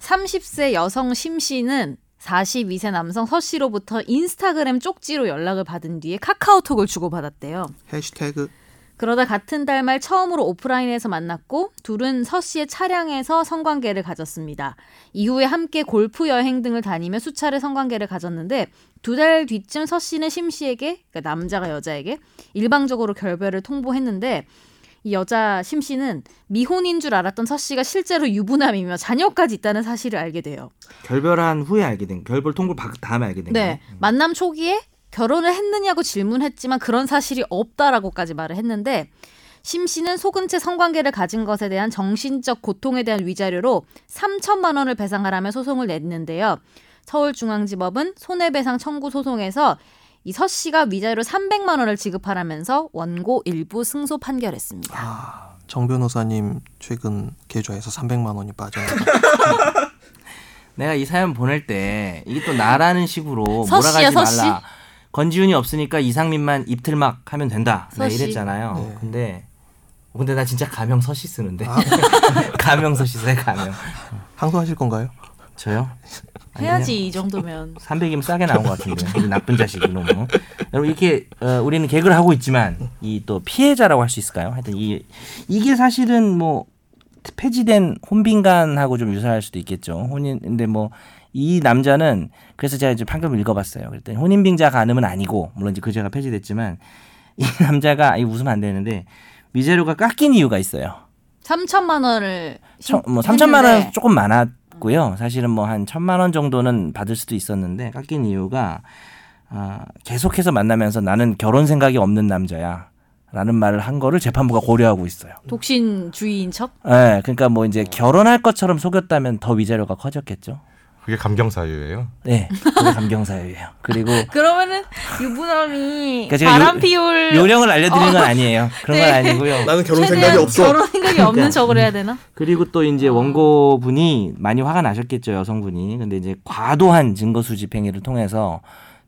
30세 여성 심 씨는 42세 남성 서 씨로부터 인스타그램 쪽지로 연락을 받은 뒤에 카카오톡을 주고받았대요. 해시태그 그러다 같은 달 말 처음으로 오프라인에서 만났고 둘은 서 씨의 차량에서 성관계를 가졌습니다. 이후에 함께 골프 여행 등을 다니며 수차례 성관계를 가졌는데 두 달 뒤쯤 서 씨는 심 씨에게 그러니까 남자가 여자에게 일방적으로 결별을 통보했는데 이 여자 심 씨는 미혼인 줄 알았던 서 씨가 실제로 유부남이며 자녀까지 있다는 사실을 알게 돼요. 결별한 후에 알게 된 결별 통보 받 다음에 알게 된 네. 거예요. 만남 초기에 결혼을 했느냐고 질문했지만 그런 사실이 없다라고까지 말을 했는데 심 씨는 속은 채 성관계를 가진 것에 대한 정신적 고통에 대한 위자료로 3천만 원을 배상하라며 소송을 냈는데요. 서울중앙지법은 손해배상 청구 소송에서 이 서 씨가 위자료 300만 원을 지급하라면서 원고 일부 승소 판결했습니다. 아, 정 변호사님 최근 계좌에서 300만 원이 빠졌네요. 내가 이 사연 보낼 때 이게 또 나라는 식으로 서 씨야, 몰아가지 서 말라. 건지훈이 없으니까 이상민만 입틀막 하면 된다. 서 내가 씨. 이랬잖아요. 네. 근데 근데 나 진짜 가명 서씨 쓰는데 아. 가명 서씨 써요 가명. 항소하실 건가요? 저요? 해야지 이 정도면. 300이면 싸게 나온 것 같은데 이 나쁜 자식이 너무 여러분 이렇게 어, 우리는 개그를 하고 있지만 이 또 피해자라고 할 수 있을까요? 하여튼 이 이게 사실은 뭐 폐지된 혼빈간하고 좀 유사할 수도 있겠죠. 혼인 근데 뭐 이 남자는 그래서 제가 이제 판결을 읽어봤어요. 그랬더니 혼인빙자 간음은 아니고 물론 이제 그 죄가 폐지됐지만 이 남자가 이 웃으면 안 되는데 위자료가 깎인 이유가 있어요. 3천만 원을 천, 뭐 했는데 3천만 원 조금 많았 고요. 사실은 뭐 한 천만 원 정도는 받을 수도 있었는데 깎인 이유가 아, 계속해서 만나면서 나는 결혼 생각이 없는 남자야. 라는 말을 한 거를 재판부가 고려하고 있어요. 독신 주의인 척? 예, 그러니까 뭐 이제 결혼할 것처럼 속였다면 더 위자료가 커졌겠죠. 그게 감경 사유예요. 네, 그게 감경사유예요. 그리고 그러면은 유부남이 그러니까 제가 바람 요- 피울 요령을 알려드리는 건 아니에요. 그런 건 네. 아니고요. 나는 결혼 최대한 생각이 없어. 결혼 생각이 없는 그러니까. 척을 해야 되나? 그리고 또 이제 원고분이 많이 화가 나셨겠죠 여성분이. 근데 이제 과도한 증거 수집 행위를 통해서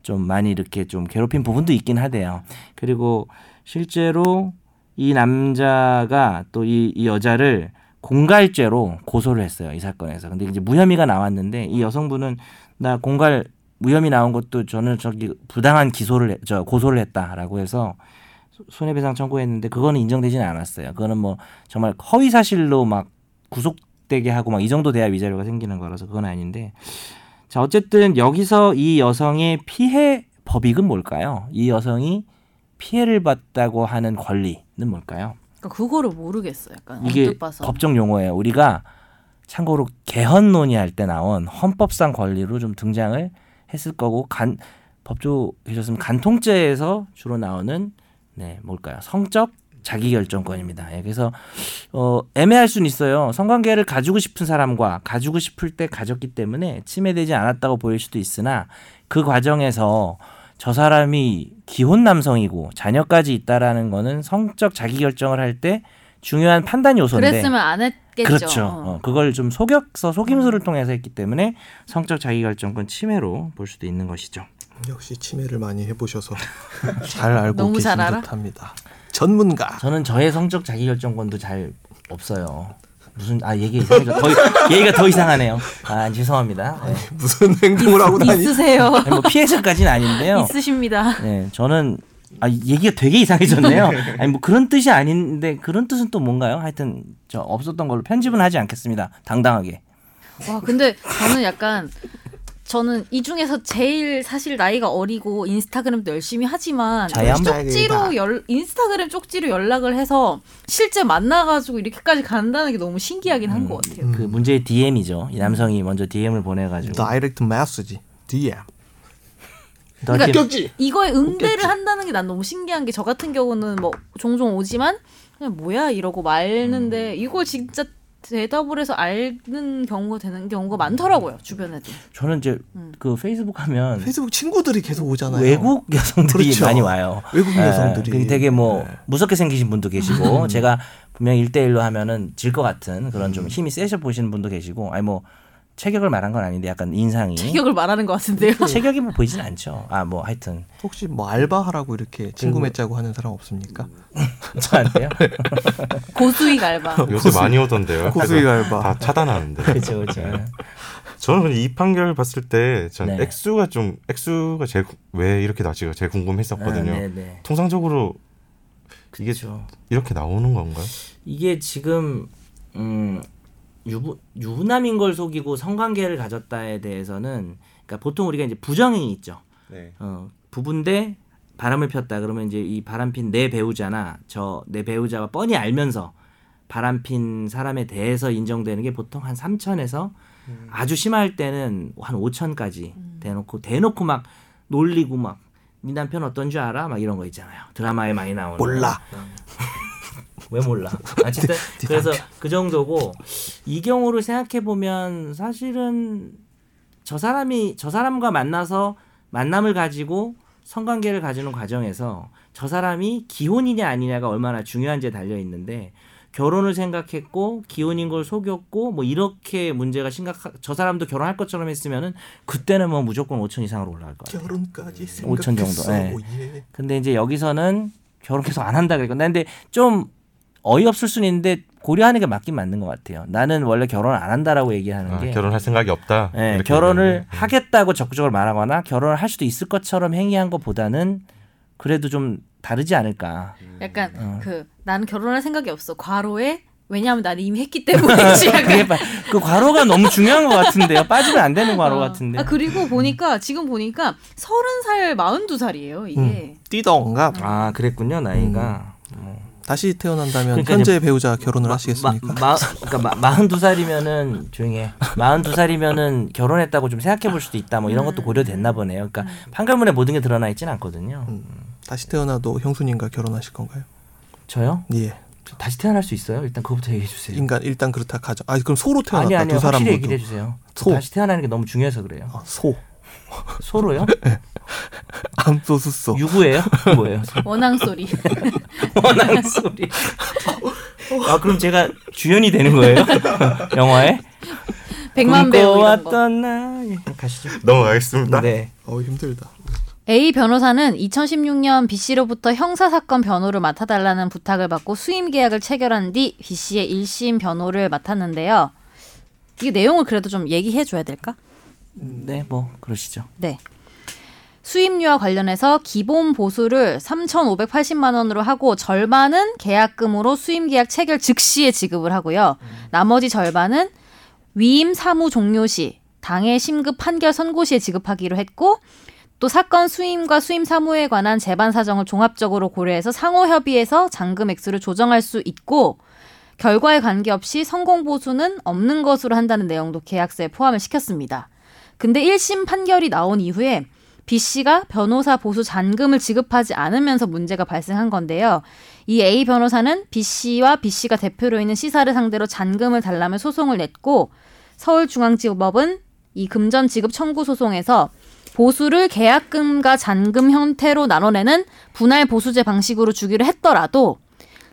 좀 많이 이렇게 좀 괴롭힌 부분도 있긴 하대요. 그리고 실제로 이 남자가 또 이 이 여자를 공갈죄로 고소를 했어요 이 사건에서. 근데 이제 무혐의가 나왔는데 이 여성분은 나 공갈 무혐의 나온 것도 저는 저기 부당한 기소를 해- 저 고소를 했다라고 해서 소- 손해배상 청구했는데 그거는 인정되지는 않았어요. 그거는 뭐 정말 허위 사실로 막 구속되게 하고 막 이 정도 돼야 위자료가 생기는 거라서 그건 아닌데 자 어쨌든 여기서 이 여성의 피해 법익은 뭘까요? 이 여성이 피해를 봤다고 하는 권리는 뭘까요? 그러니까 그거를 모르겠어. 약간 이게 봐서. 법적 용어예요. 우리가 참고로 개헌 논의할 때 나온 헌법상 권리로 좀 등장을 했을 거고 간 법조 계셨으면 간통죄에서 주로 나오는 네 뭘까요? 성적 자기결정권입니다. 예, 그래서 어, 애매할 수는 있어요. 성관계를 가지고 싶은 사람과 가지고 싶을 때 가졌기 때문에 침해되지 않았다고 보일 수도 있으나 그 과정에서 저 사람이 기혼 남성이고 자녀까지 있다라는 거는 성적 자기 결정을 할 때 중요한 판단 요소인데 그랬으면 안 했겠죠. 그렇죠. 어. 어, 그걸 좀 속여서 속임수를 통해서 했기 때문에 성적 자기 결정권 침해로 볼 수도 있는 것이죠. 역시 치매를 많이 해보셔서 잘 알고 계신 잘? 듯합니다. 전문가. 저는 저의 성적 자기 결정권도 잘 없어요. 무슨 아 얘기 이상해져. 더 얘기가 더 이상하네요. 아 죄송합니다. 네. 무슨 행동을 하고 다니? 있으세요. 아니, 뭐 피해자까지는 아닌데요. 있으십니다. 네, 저는 아 얘기가 되게 이상해졌네요. 아니 뭐 그런 뜻이 아닌데 그런 뜻은 또 뭔가요? 하여튼 저 없었던 걸로 편집은 하지 않겠습니다. 당당하게. 와 근데 저는 약간 저는 이 중에서 제일 사실 나이가 어리고 인스타그램도 열심히 하지만? 쪽지로 열 인스타그램 쪽지로 연락을 해서 실제 만나가지고 이렇게까지 간다는 게 너무 신기하긴 한것 같아요. 그 문제의 DM이죠. 이 남성이 먼저 DM을 보내가지고 다이렉트 메시지 DM. 너한테 격지. 이거에 응대를 한다는 게 난 너무 신기한 게 저 같은 경우는 뭐 종종 오지만 그냥 뭐야 이러고 말는데 이걸 진짜 대답을 해서 알는 경우가 되는 경우가 많더라고요 주변에도. 저는 이제 음. 그 페이스북 하면 페이스북 친구들이 계속 오잖아요. 외국 여성들이 그렇죠. 많이 와요. 외국 예, 여성들이. 그게 되게 뭐 네. 무섭게 생기신 분도 계시고 제가 분명 일대일로 하면은 질 것 같은 그런 좀 힘이 세셔 보시는 분도 계시고 아니 뭐 체격을 말한 건 아닌데 약간 인상이 체격을 말하는 것 같은데요. 체격이 뭐 보이진 않죠. 아 뭐 하여튼 혹시 뭐 알바하라고 이렇게 친구 맺자고 하는 사람 없습니까? 저한테요. 고수익 알바. 요새 많이 오던데요. 고수익 알바. 다 차단하는데. 그렇죠, 그렇죠. 저는 이 판결 봤을 때전 네. 액수가 좀 액수가 제일 구- 왜 이렇게 나지가 제일 궁금했었거든요. 아, 네네. 통상적으로 이게 그렇죠. 이렇게 나오는 건가요? 이게 지금 음 유부, 유부남인 걸 속이고 성관계를 가졌다에 대해서는 그러니까 보통 우리가 이제 부정행위 있죠. 네. 어, 부부인데 바람을 폈다 그러면 이제 이 바람핀 내 배우자나 저 내 배우자가 뻔히 알면서 바람핀 사람에 대해서 인정되는 게 보통 한 3천에서 아주 심할 때는 한 5천까지 대놓고 대놓고 막 놀리고 막네 남편 어떤 줄 알아? 막 이런 거 있잖아요. 드라마에 많이 나오는. 몰라. 왜 몰라? 어쨌든 그래서 그 정도고 이 경우를 생각해 보면 사실은 저 사람이 저 사람과 만나서 만남을 가지고 성관계를 가지는 과정에서 저 사람이 기혼이냐 아니냐가 얼마나 중요한지에 달려 있는데 결혼을 생각했고 기혼인 걸 속였고 뭐 이렇게 문제가 심각 저 사람도 결혼할 것처럼 했으면은 그때는 뭐 무조건 5천 이상으로 올라갈 거예요. 결혼까지 5천 정도, 생각했어. 예. 예. 근데 이제 여기서는 결혼 계속 안 한다 그러니까 근데 좀 어이없을 수는 있는데 고려하는 게 맞긴 맞는 것 같아요. 나는 원래 결혼 안 한다라고 얘기하는 아, 게 결혼할 생각이 없다. 예, 이렇게 결혼을 게. 하겠다고 적극적으로 말하거나 결혼을 할 수도 있을 것처럼 행위한 것보다는 그래도 좀 다르지 않을까. 약간 어. 그 나는 결혼할 생각이 없어. 과로에 왜냐하면 나는 이미 했기 때문이지. 약간 그게 빠- 그 과로가 너무 중요한 것 같은데요. 빠지면 안 되는 과로 어. 같은데. 아 그리고 보니까 지금 보니까 서른 살 마흔 두 살이에요 이게. 띠동가 아 그랬군요 나이가. 다시 태어난다면 그러니까 현재 배우자 결혼을 하시겠습니까? 마, 마, 그러니까 마, 마흔두 살이면은 조용해. 마흔두 살이면은 결혼했다고 좀 생각해 볼 수도 있다. 뭐 이런 것도 고려됐나 보네요. 그러니까 판결문에 모든 게 드러나 있지는 않거든요. 음, 다시 태어나도 형수님과 결혼하실 건가요? 저요? 예. 저 다시 태어날 수 있어요? 일단 그거부터 얘기해 주세요. 인간 일단 그렇다 가정. 아 그럼 소로 태어났다 아니 아니요 두 사람 확실히 모두. 얘기해 주세요. 소. 다시 태어나는 게 너무 중요해서 그래요. 아, 소. 소로요? 암소수소. 유구예요? 뭐예요? 원앙 소리. 원한 소리. 아 그럼 제가 주연이 되는 거예요? 영화에? 백만 배우 이런 거. 예, 가시죠. 넘어가겠습니다. 네. 어 힘들다. A 변호사는 2016년 B 씨로부터 형사 사건 변호를 맡아달라는 부탁을 받고 수임 계약을 체결한 뒤 B 씨의 1심 변호를 맡았는데요. 이 내용을 그래도 좀 얘기해 줘야 될까? 네, 뭐 그러시죠. 네. 수임료와 관련해서 기본 보수를 3,580만 원으로 하고 절반은 계약금으로 수임 계약 체결 즉시에 지급을 하고요. 나머지 절반은 위임 사무 종료 시 당해 심급 판결 선고 시에 지급하기로 했고 또 사건 수임과 수임 사무에 관한 재반 사정을 종합적으로 고려해서 상호 협의해서 잔금 액수를 조정할 수 있고 결과에 관계없이 성공 보수는 없는 것으로 한다는 내용도 계약서에 포함을 시켰습니다. 근데 1심 판결이 나온 이후에 B 씨가 변호사 보수 잔금을 지급하지 않으면서 문제가 발생한 건데요. 이 A 변호사는 B 씨와 B 씨가 대표로 있는 C사를 상대로 잔금을 달라며 소송을 냈고 서울중앙지법은 이 금전 지급 청구 소송에서 보수를 계약금과 잔금 형태로 나눠내는 분할 보수제 방식으로 주기로 했더라도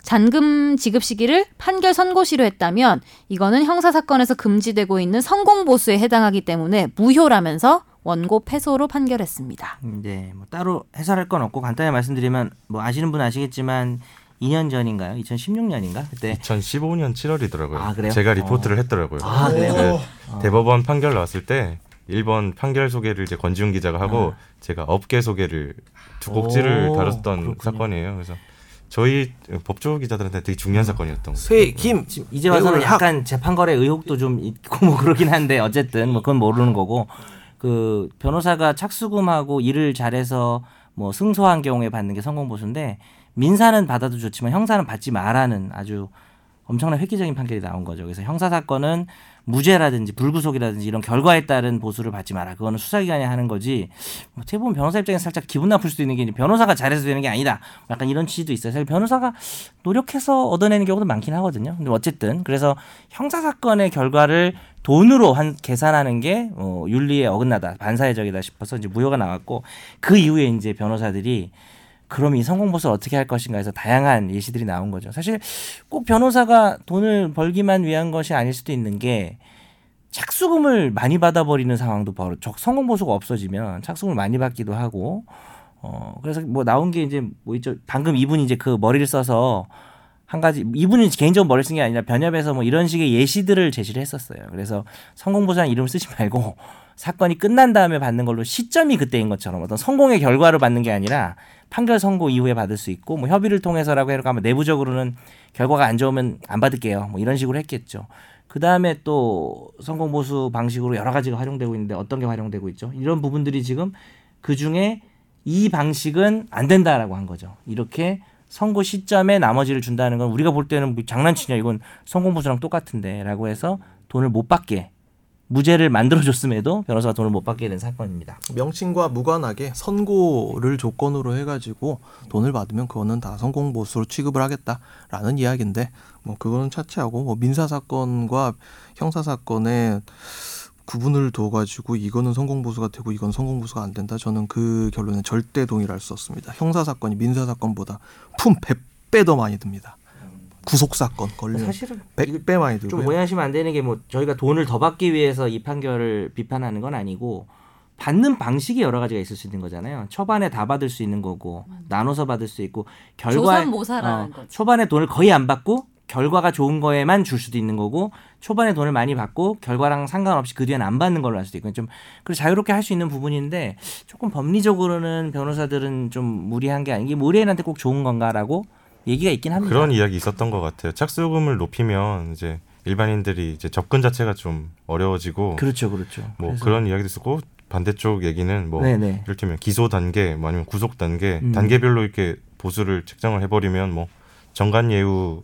잔금 지급 시기를 판결 선고시로 했다면 이거는 형사 사건에서 금지되고 있는 성공 보수에 해당하기 때문에 무효라면서 원고 패소로 판결했습니다. 네, 뭐 따로 해설할 건 없고 간단히 말씀드리면 뭐 아시는 분 아시겠지만 2년 전인가요? 2016년인가? 그때 2015년 7월이더라고요. 아, 그래요? 제가 리포트를 어. 했더라고요. 아, 그래요? 네, 어. 대법원 판결 나왔을 때 1번 판결 소개를 이제 권지훈 기자가 하고 아. 제가 업계 소개를 두 곡지를 오, 다뤘던 그렇군요. 사건이에요. 그래서 저희 법조 기자들한테 되게 중요한 사건이었던 거예요. 쇠김 지금 이제 와서는 약간 재판거래 의혹도 좀 있고 뭐 그러긴 한데 어쨌든 뭐 그건 모르는 거고 그 변호사가 착수금하고 일을 잘해서 뭐 승소한 경우에 받는 게 성공 보수인데 민사는 받아도 좋지만 형사는 받지 말라는 아주 엄청난 획기적인 판결이 나온 거죠. 그래서 형사 사건은 무죄라든지 불구속이라든지 이런 결과에 따른 보수를 받지 마라. 그거는 수사기관이 하는 거지. 뭐 어떻게 보면 변호사 입장에서 살짝 기분 나쁠 수도 있는 게 변호사가 잘해서 되는 게 아니다. 약간 이런 취지도 있어요. 사실 변호사가 노력해서 얻어내는 경우도 많긴 하거든요. 근데 어쨌든 그래서 형사 사건의 결과를 돈으로 한 계산하는 게 어, 윤리에 어긋나다, 반사회적이다 싶어서 이제 무효가 나왔고 그 이후에 이제 변호사들이 그럼 이 성공 보수를 어떻게 할 것인가 해서 다양한 예시들이 나온 거죠. 사실 꼭 변호사가 돈을 벌기만 위한 것이 아닐 수도 있는 게 착수금을 많이 받아버리는 상황도 벌어. 적 성공 보수가 없어지면 착수금을 많이 받기도 하고 어 그래서 뭐 나온 게 이제 뭐 있죠. 방금 이분이 이제 그 머리를 써서 한 가지 이분이 개인적으로 머리를 쓴게 아니라 변협에서 뭐 이런 식의 예시들을 제시를 했었어요. 그래서 성공 보수라는 이름을 쓰지 말고 사건이 끝난 다음에 받는 걸로 시점이 그때인 것처럼 어떤 성공의 결과로 받는 게 아니라 판결 선고 이후에 받을 수 있고 뭐 협의를 통해서라고 해서 아마 내부적으로는 결과가 안 좋으면 안 받을게요. 뭐 이런 식으로 했겠죠. 그 다음에 또 성공 보수 방식으로 여러 가지가 활용되고 있는데 어떤 게 활용되고 있죠? 이런 부분들이 지금 그 중에 이 방식은 안 된다라고 한 거죠. 이렇게 선고 시점에 나머지를 준다는 건 우리가 볼 때는 뭐 장난치냐 이건 성공 보수랑 똑같은데라고 해서 돈을 못 받게 무죄를 만들어줬음에도 변호사가 돈을 못 받게 된 사건입니다. 명칭과 무관하게 선고를 조건으로 해가지고 돈을 받으면 그거는 다 성공 보수로 취급을 하겠다라는 이야기인데 뭐 그거는 차치하고 뭐 민사 사건과 형사 사건에 구분을 둬가지고 이거는 성공 보수가 되고 이건 성공 보수가 안 된다. 저는 그 결론에 절대 동의를 할 수 없습니다. 형사 사건이 민사 사건보다 품 100배 더 많이 듭니다. 구속 사건 걸리면 사실은 100배 많이 좀 들고요. 오해하시면 안 되는 게 뭐 저희가 돈을 더 받기 위해서 이 판결을 비판하는 건 아니고 받는 방식이 여러 가지가 있을 수 있는 거잖아요. 초반에 다 받을 수 있는 거고 나눠서 받을 수 있고 결과 거지. 초반에 돈을 거의 안 받고 결과가 좋은 거에만 줄 수도 있는 거고 초반에 돈을 많이 받고 결과랑 상관없이 그 뒤에는 안 받는 걸로 할 수도 있고 좀 그래서 자유롭게 할 수 있는 부분인데 조금 법리적으로는 변호사들은 좀 무리한 게 아니기 의뢰인한테 꼭 좋은 건가라고 얘기가 있긴 합니다. 그런 이야기 있었던 것 같아요. 착수금을 높이면 이제 일반인들이 이제 접근 자체가 좀 어려워지고 그렇죠, 그렇죠. 뭐 그래서- 그런 이야기도 있었고 반대쪽 얘기는 뭐 네네. 이를테면 기소 단계 뭐 아니면 구속 단계 음. 단계별로 이렇게 보수를 책정을 해버리면 뭐 정관 예우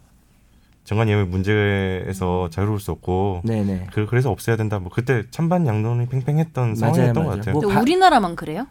정관 예우 문제에서 자유로울 수 없고 네네. 그, 그래서 없애야 된다. 뭐 그때 찬반 양론이 팽팽했던 맞아요, 상황이었던 맞아요. 것 같아요. 뭐 바- 우리나라만 그래요?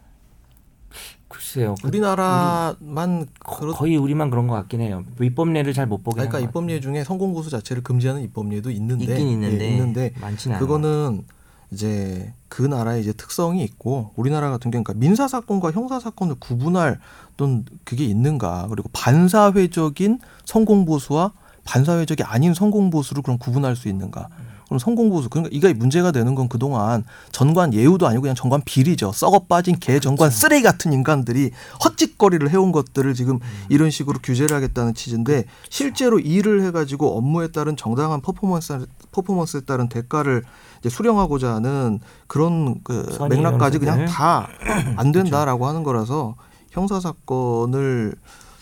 글쎄요. 그- 우리나라만 그렇 거의 우리만 그런 것 같긴 해요. 입법례를 잘 못 보긴 그러니까 입법례 중에 성공보수 자체를 금지하는 입법례도 있는데 있긴 있는데, 예, 있는데 많지는 않아요. 그거는 이제 그 나라의 이제 특성이 있고 우리나라 같은 경우 그러니까 민사 사건과 형사 사건을 구분할 어떤 그게 있는가 그리고 반사회적인 성공 보수와 반사회적이 아닌 성공 보수를 그럼 구분할 수 있는가 그럼 성공 보수. 그러니까 이게 문제가 되는 건 그동안 전관 예우도 아니고 그냥 전관 비리죠. 썩어 빠진 개 전관 쓰레기 같은 인간들이 헛짓거리를 해온 것들을 지금 이런 식으로 규제를 하겠다는 취지인데 실제로 일을 해가지고 업무에 따른 정당한 퍼포먼스 퍼포먼스에 따른 대가를 이제 수령하고자 하는 그런 그 맥락까지 그냥 형사들. 다안 된다라고 하는 거라서 형사 사건을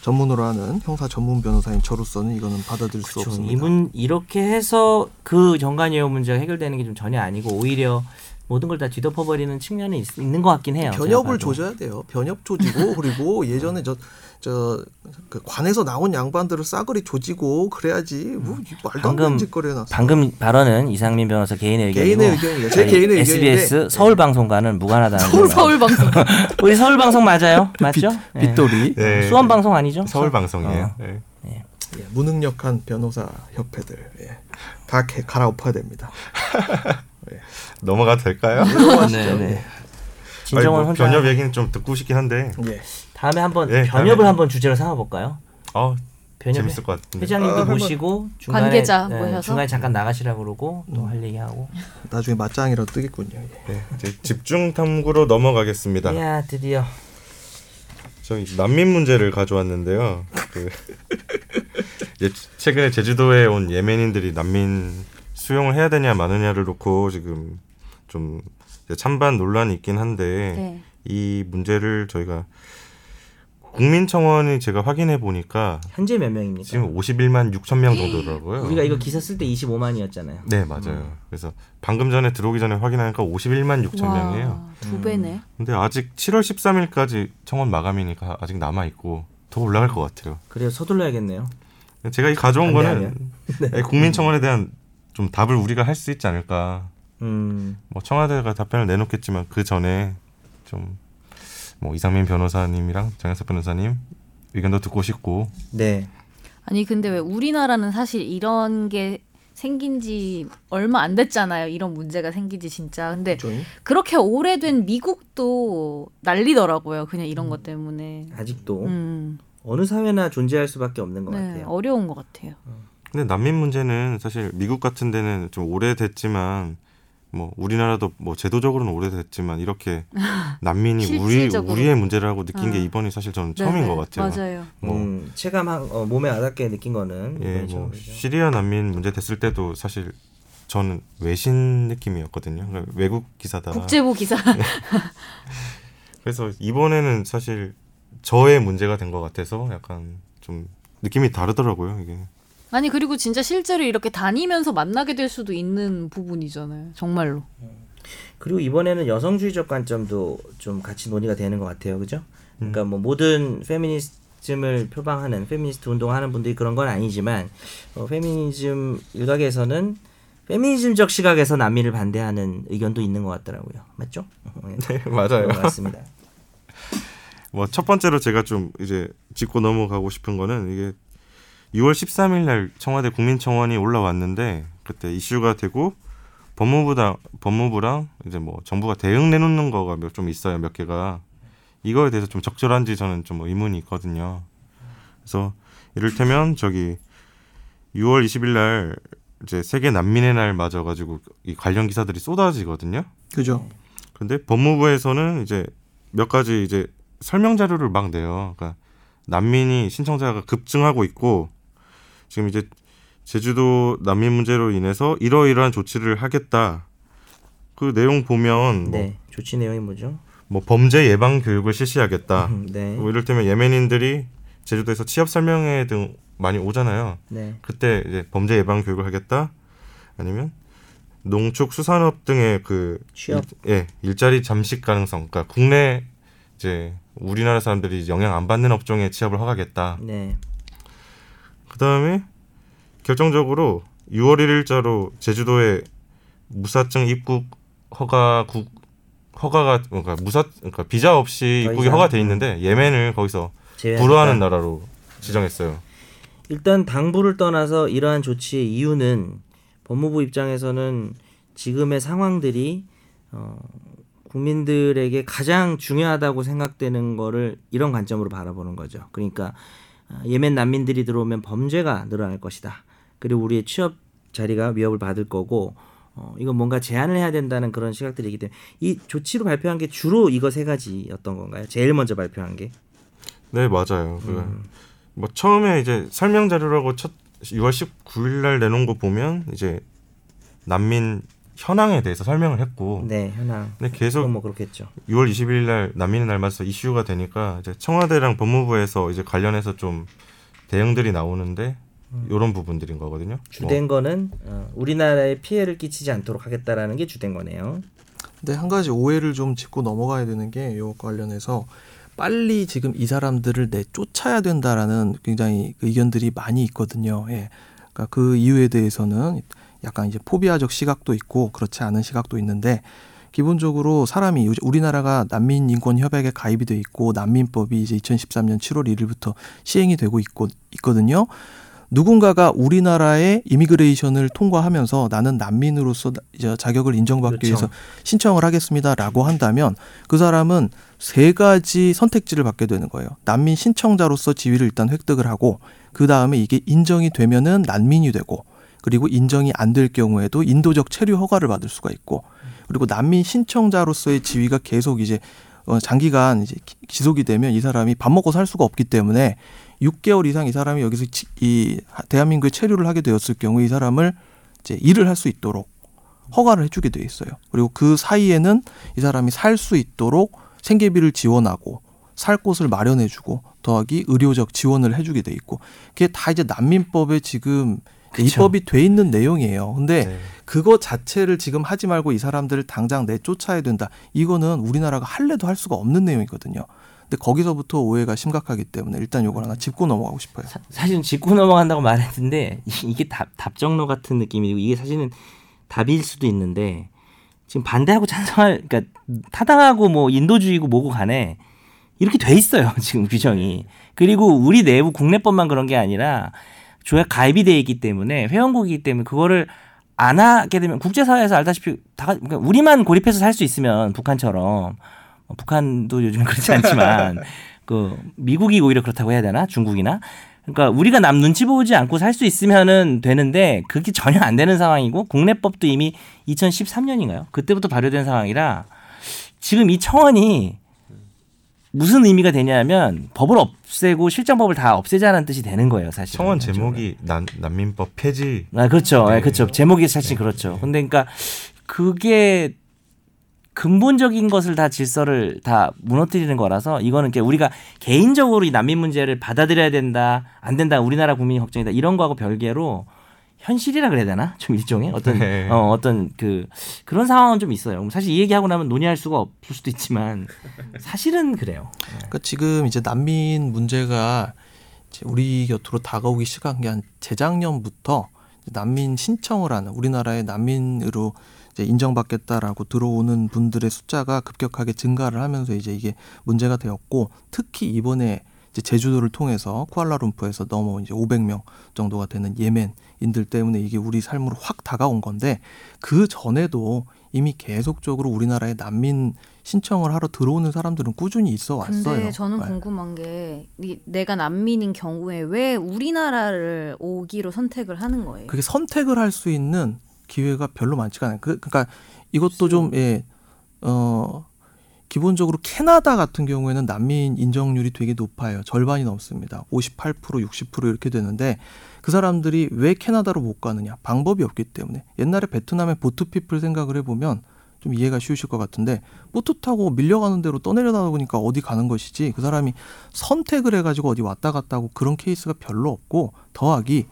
전문으로 하는 형사 전문 변호사인 저로서는 이거는 받아들일 수 그렇죠. 없습니다. 이분 이렇게 해서 그 정관예우 문제가 해결되는 게 좀 전혀 아니고 오히려 모든 걸 다 뒤덮어버리는 측면이 있, 는것 같긴 해요. 변협을. 조져야 돼요. 변협 조지고 그리고 예전에 저 저그 관에서 나온 양반들을 싸그리 조지고 그래야지 뭐 말도 안 방금- 되는 짓거리 해놨어. 방금 발언은 이상민 변호사 개인의 의견이고 개인의 의견이에요. 제 개인의 SBS 의견인데 서울 방송과는 무관하다는 서울, 걸 서울 방송. 우리 서울 방송 맞아요? 맞죠? 예. 빗돌이 네. 수원 방송 아니죠? 서울 서- 방송이에요. 어. 네. 예, 무능력한 변호사 협회들 예, 다 개- 갈아엎어야 됩니다. 넘어가도 될까요? 네, 네. 아니, 진정원 뭐 혼자 변협 얘기는 좀 듣고 싶긴 한데 예. 다음에 한번 네, 변협을 다음에. 한번 주제로 삼아 볼까요? 어, 변협 재밌을 것 같은데. 회장님도 아, 모시고 중간에 관계자 예, 모셔서? 중간에 잠깐 나가시라 그러고 또 할 얘기하고 나중에 맞짱이라도 뜨겠군요. 예. 네, 이제 집중 탐구로 넘어가겠습니다. 이야 드디어 저희 난민 문제를 가져왔는데요. 그 이제 최근에 제주도에 온 예멘인들이 난민 수용을 해야 되냐 마느냐를 놓고 지금 좀 찬반 논란이 있긴 한데 네. 이 문제를 저희가 국민청원이 제가 확인해 보니까 현재 몇 명입니까? 지금 51만 6천 명 정도더라고요. 우리가 이거 기사 쓸 때 25만이었잖아요. 네 맞아요. 그래서 방금 전에 들어오기 전에 확인하니까 51만 6천 와, 명이에요. 두 배네. 근데 아직 7월 13일까지 청원 마감이니까 아직 남아 있고 더 올라갈 것 같아요. 그래요. 서둘러야겠네요. 제가 이 가져온 안 거는 돼, 네, 국민청원에 대한 좀 답을 우리가 할 수 있지 않을까. 음, 뭐 청와대가 답변을 내놓겠지만 그 전에 좀 뭐 이상민 변호사님이랑 정현석 변호사님 의견도 듣고 싶고 네. 아니 근데 왜 우리나라는 사실 이런 게 생긴 지 얼마 안 됐잖아요. 이런 문제가 생긴 지 진짜. 근데 그렇죠. 그렇게 오래된 미국도 난리더라고요. 그냥 이런 것 때문에. 아직도 음, 어느 사회나 존재할 수밖에 없는 것 네, 같아요. 어려운 것 같아요. 근데 난민 문제는 사실 미국 같은 데는 좀 오래됐지만 뭐 우리나라도 뭐 제도적으로는 오래됐지만 이렇게 난민이 우리. 우리의 문제라고 느낀 게 어. 이번이 사실 저는 처음인 네, 것 네, 같아요. 맞아요. 뭐, 음, 체감 한, 어, 몸에 와닿게 느낀 거는 예, 뭐 처음이죠. 시리아 난민 문제 됐을 때도 사실 저는 외신 느낌이었거든요. 그러니까 외국 기사다. 국제부 기사. 그래서 이번에는 사실 저의 문제가 된 것 같아서 약간 좀 느낌이 다르더라고요. 이게 아니 그리고 진짜 실제로 이렇게 다니면서 만나게 될 수도 있는 부분이잖아요. 정말로. 그리고 이번에는 여성주의적 관점도 좀 같이 논의가 되는 것 같아요, 그죠? 그러니까 음. 뭐 모든 페미니즘을 표방하는 페미니스트 운동하는 분들이 그런 건 아니지만 어, 페미니즘 일각에서는 페미니즘적 시각에서 난민을 반대하는 의견도 있는 것 같더라고요, 맞죠? 네, 맞아요. 맞습니다. 뭐 첫 번째로 제가 좀 이제 짚고 넘어가고 싶은 거는 이게 6월 13일 날 청와대 국민청원이 올라왔는데 그때 이슈가 되고 법무부랑 법무부랑 이제 뭐 정부가 대응 내놓는 거가 몇- 좀 있어요 몇 개가 이거에 대해서 좀 적절한지 저는 좀 의문이 있거든요. 그래서 이를테면 저기 6월 20일 날 이제 세계 난민의 날 맞아가지고 이 관련 기사들이 쏟아지거든요. 그죠? 근데 법무부에서는 이제 몇 가지 이제 설명 자료를 막 내요. 그러니까 난민이 신청자가 급증하고 있고 지금 이제 제주도 난민 문제로 인해서 이러이러한 조치를 하겠다. 그 내용 보면 뭐, 네, 조치 내용이 뭐죠? 뭐 범죄 예방 교육을 실시하겠다. 음, 네, 뭐 이를테면 예멘인들이 제주도에서 취업 설명회 등 많이 오잖아요. 네, 그때 이제 범죄 예방 교육을 하겠다. 아니면 농축 수산업 등의 그 취업. 일, 예 일자리 잠식 가능성. 그러니까 국내 이제 우리나라 사람들이 영향 안 받는 업종에 취업을 허가하겠다. 네, 그 다음에 결정적으로 6월 1일자로 제주도에 무사증 입국 허가 국 허가가 그러니까 무사 그러니까 비자 없이 더 입국이? 허가돼 있는데 예멘을 거기서. 불허하는 나라로 지정했어요. 일단 당부를 떠나서 이러한 조치의 이유는 법무부 입장에서는 지금의 상황들이 어, 국민들에게 가장 중요하다고 생각되는 거를 이런 관점으로 바라보는 거죠. 그러니까 아, 예멘 난민들이 들어오면 범죄가 늘어날 것이다. 그리고 우리의 취업 자리가 위협을 받을 거고 어, 이건 뭔가 제한을 해야 된다는 그런 시각들이기 때문에 이 조치로 발표한 게 주로 이거 세 가지였던 건가요? 제일 먼저 발표한 게. 네 맞아요. 그 음. 뭐 처음에 이제 설명 자료라고 첫 6월 19일 날 내놓은 거 보면 이제 난민 현황에 대해서 설명을 했고 네, 현황. 근데 계속 뭐 그렇겠죠. 6월 20일 날 난민의 날 맞아서 이슈가 되니까 이제 청와대랑 법무부에서 이제 관련해서 좀 대응들이 나오는데 이런 부분들인 거거든요. 주된 거는 어, 우리나라에 피해를 끼치지 않도록 하겠다라는 게 주된 거네요. 근데 한 가지 오해를 좀 짚고 넘어가야 되는 게 이거 관련해서 빨리 지금 이 사람들을 내쫓아야 된다라는 굉장히 그 의견들이 많이 있거든요. 예. 그러니까 그 이유에 대해서는 약간 이제 포비아적 시각도 있고 그렇지 않은 시각도 있는데 기본적으로 사람이 우리나라가 난민 인권 협약에 가입이 돼 있고 난민법이 이제 2013년 7월 1일부터 시행이 되고 있고 있거든요. 누군가가 우리나라의 이미그레이션을 통과하면서 나는 난민으로서 이제 자격을 인정받기 그렇죠. 위해서 신청을 하겠습니다라고 한다면 그 사람은 세 가지 선택지를 받게 되는 거예요. 난민 신청자로서 지위를 일단 획득을 하고 그 다음에 이게 인정이 되면은 난민이 되고 그리고 인정이 안 될 경우에도 인도적 체류 허가를 받을 수가 있고 그리고 난민 신청자로서의 지위가 계속 이제 어, 장기간 이제 기- 지속이 되면 이 사람이 밥 먹고 살 수가 없기 때문에 6개월 이상 이 사람이 여기서 치- 이 대한민국에 체류를 하게 되었을 경우 이 사람을 이제 일을 할 수 있도록 허가를 해주게 돼 있어요. 그리고 그 사이에는 이 사람이 살 수 있도록 생계비를 지원하고 살 곳을 마련해주고 더하기 의료적 지원을 해주게 돼 있고 그게 다 이제 난민법에 지금 그쵸. 입법이 돼 있는 내용이에요. 근데 네. 그거 자체를 지금 하지 말고 이 사람들을 당장 내쫓아야 된다. 이거는 우리나라가 할래도 할 수가 없는 내용이거든요. 근데 거기서부터 오해가 심각하기 때문에 일단 요걸 하나 짚고 넘어가고 싶어요. 사, 사실은 짚고 넘어간다고 말했는데 이- 이게 답, 답정로 같은 느낌이고 이게 사실은 답일 수도 있는데 지금 반대하고 찬성할 그러니까 타당하고 뭐 인도주의고 뭐고 간에 이렇게 돼 있어요 지금 규정이 그리고 우리 내부 국내법만 그런 게 아니라 조약 가입이 돼 있기 때문에 회원국이기 때문에 그거를 안 하게 되면 국제사회에서 알다시피 다 그러니까 우리만 고립해서 살 수 있으면 북한처럼 어, 북한도 요즘 은 그렇지 않지만 그 미국이 오히려 그렇다고 해야 되나 중국이나 그러니까 우리가 남 눈치 보지 않고 살 수 있으면은 되는데 그게 전혀 안 되는 상황이고 국내법도 이미 2013년인가요? 그때부터 발효된 상황이라 지금 이 청원이 무슨 의미가 되냐면 법을 없애고 실정법을 다 없애자는 뜻이 되는 거예요, 사실. 청원 제목이 난, 난민법 폐지 아, 그렇죠. 네. 예, 그렇죠. 제목이 사실 그렇죠. 근데 그러니까 그게 근본적인 것을 다 질서를 다 무너뜨리는 거라서 이거는 이렇게 우리가 개인적으로 이 난민 문제를 받아들여야 된다, 안 된다, 우리나라 국민이 걱정이다 이런 거하고 별개로 현실이라 그래야 되나? 좀 일종의 어떤 네. 어, 어떤 그 그런 상황은 좀 있어요. 사실 이 얘기하고 나면 논의할 수가 없을 수도 있지만 사실은 그래요. 그러니까 지금 이제 난민 문제가 이제 우리 곁으로 다가오기 시작한 게 한 재작년부터 난민 신청을 하는 우리나라의 난민으로 이제 인정받겠다라고 들어오는 분들의 숫자가 급격하게 증가를 하면서 이제 이게 문제가 되었고 특히 이번에 이제 제주도를 통해서 쿠알라룸푸에서 넘어 이제 500명 정도가 되는 예멘인들 때문에 이게 우리 삶으로 확 다가온 건데 그 전에도 이미 계속적으로 우리나라에 난민 신청을 하러 들어오는 사람들은 꾸준히 있어 왔어요. 근데 저는 네. 궁금한 게 이- 내가 난민인 경우에 왜 우리나라를 오기로 선택을 하는 거예요? 그게 선택을 할 수 있는 기회가 별로 많지가 않아요. 그, 그러니까 이것도 좀 예, 어, 기본적으로 캐나다 같은 경우에는 난민 인정률이 되게 높아요. 절반이 넘습니다. 58% 60% 이렇게 되는데 그 사람들이 왜 캐나다로 못 가느냐? 방법이 없기 때문에. 옛날에 베트남의 보트피플 생각을 해보면 좀 이해가 쉬우실 것 같은데 보트 타고 밀려가는 대로 떠내려다 보니까 어디 가는 것이지 그 사람이 선택을 해가지고 어디 왔다 갔다 하고 그런 케이스가 별로 없고 더하기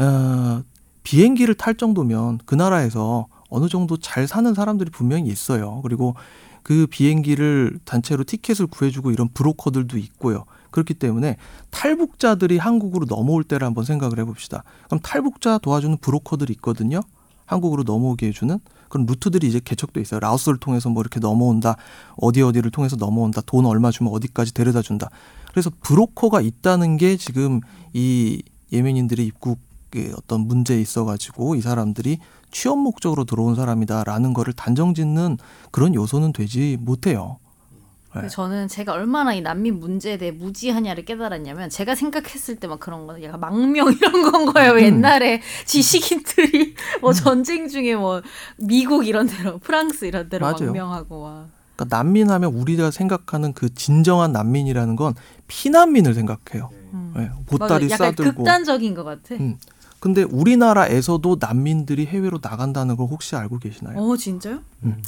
어, 비행기를 탈 정도면 그 나라에서 어느 정도 잘 사는 사람들이 분명히 있어요. 그리고 그 비행기를 단체로 티켓을 구해주고 이런 브로커들도 있고요. 그렇기 때문에 탈북자들이 한국으로 넘어올 때를 한번 생각을 해봅시다. 그럼 탈북자 도와주는 브로커들이 있거든요. 한국으로 넘어오게 해주는 그런 루트들이 이제 개척돼 있어요. 라오스를 통해서 뭐 이렇게 넘어온다, 어디 어디를 통해서 넘어온다, 돈 얼마 주면 어디까지 데려다 준다. 그래서 브로커가 있다는 게 지금 이 예멘인들의 입국의 어떤 문제에 있어가지고 이 사람들이 취업 목적으로 들어온 사람이다라는 거를 단정짓는 그런 요소는 되지 못해요. 네. 그래서 저는 제가 얼마나 이 난민 문제에 대해 무지하냐를 깨달았냐면 제가 생각했을 때 막 그런 거는 약간 망명 이런 건 음. 거예요. 옛날에 지식인들이 뭐 전쟁 중에 뭐 미국 이런 데로 프랑스 이런 데로 맞아요. 망명하고 와. 그러니까 난민하면 우리가 생각하는 그 진정한 난민이라는 건 피난민을 생각해요. 음. 네, 맞아, 보따리 약간 싸들고. 극단적인 것 같아. 음. 근데 우리나라에서도 난민들이 해외로 나간다는 걸 혹시 알고 계시나요? 어 진짜요?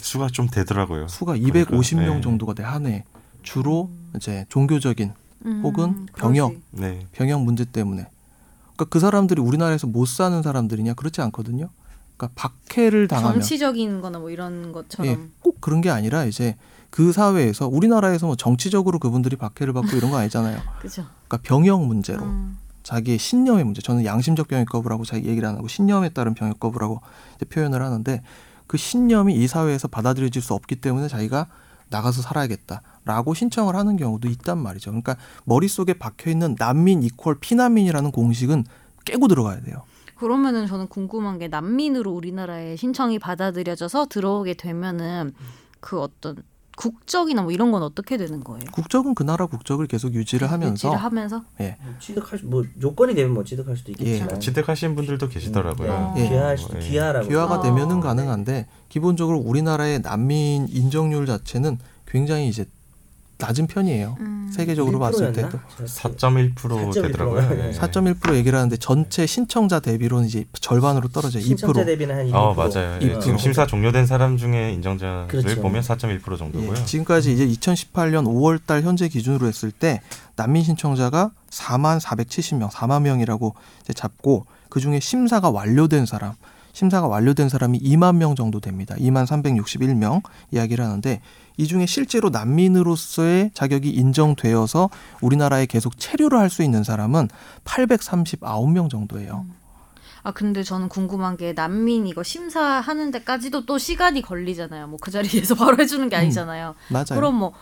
수가 좀 되더라고요. 수가 그러니까, 250명 네. 정도가 돼 한 해. 주로 이제 종교적인 음, 혹은. 병역. 네. 병역 문제 때문에. 그러니까 그 사람들이 우리나라에서 못 사는 사람들이냐 그렇지 않거든요. 그러니까 박해를 당하면 정치적인 거나 뭐 이런 것처럼 예, 꼭 그런 게 아니라 이제 그 사회에서 우리나라에서 뭐 정치적으로 그분들이 박해를 받고 이런 거 아니잖아요. 그죠. 그러니까 병역 문제로 음. 자기의 신념의 문제. 저는 양심적 병역 거부라고 자기 얘기를 안 하고 신념에 따른 병역 거부라고 이제 표현을 하는데 그 신념이 이 사회에서 받아들여질 수 없기 때문에 자기가 나가서 살아야겠다라고 신청을 하는 경우도 있단 말이죠. 그러니까 머릿속에 박혀 있는 난민 이퀄 피난민이라는 공식은 깨고 들어가야 돼요. 그러면은 저는 궁금한 게 난민으로 우리나라에 신청이 받아들여져서 들어오게 되면은 그 어떤 국적이나 뭐 이런 건 어떻게 되는 거예요? 국적은 그 나라 국적을 계속 유지를 하면서 유지를 하면서 예. 취득할 수, 뭐 요건이 되면 뭐 취득할 수도 있겠지만 취득하신 분들도 계시더라고요. 예. 귀화할 수도 예. 귀화라고 귀화가 어. 되면은 가능한데 기본적으로 우리나라의 난민 인정률 자체는 굉장히 이제 낮은 편이에요. 음. 세계적으로 봤을 때도 4.1% 되더라고요. 네. 예. 4.1% 얘기를 하는데 전체 신청자 대비로는 이제 절반으로 떨어져요. 2%. 신청자 대비는 한 2%. 어 맞아요. 예. 이 지금 심사 종료된 사람 중에 인정자를 그렇죠. 보면 4.1% 정도고요. 예, 지금까지 이제 2018년 5월 달 현재 기준으로 했을 때 난민 신청자가 4만 470명, 4만 명이라고 이제 잡고 그 중에 심사가 완료된 사람, 심사가 완료된 사람이 2만 명 정도 됩니다. 2만 361명 이야기를 하는데 이 중에 실제로 난민으로서의 자격이 인정되어서 우리나라에 계속 체류를 할 수 있는 사람은 839명 정도예요. 아 근데 저는 궁금한 게 난민 이거 심사하는 데까지도 또 시간이 걸리잖아요. 뭐 그 자리에서 바로 해주는 게 아니잖아요. 맞아요. 그럼 뭐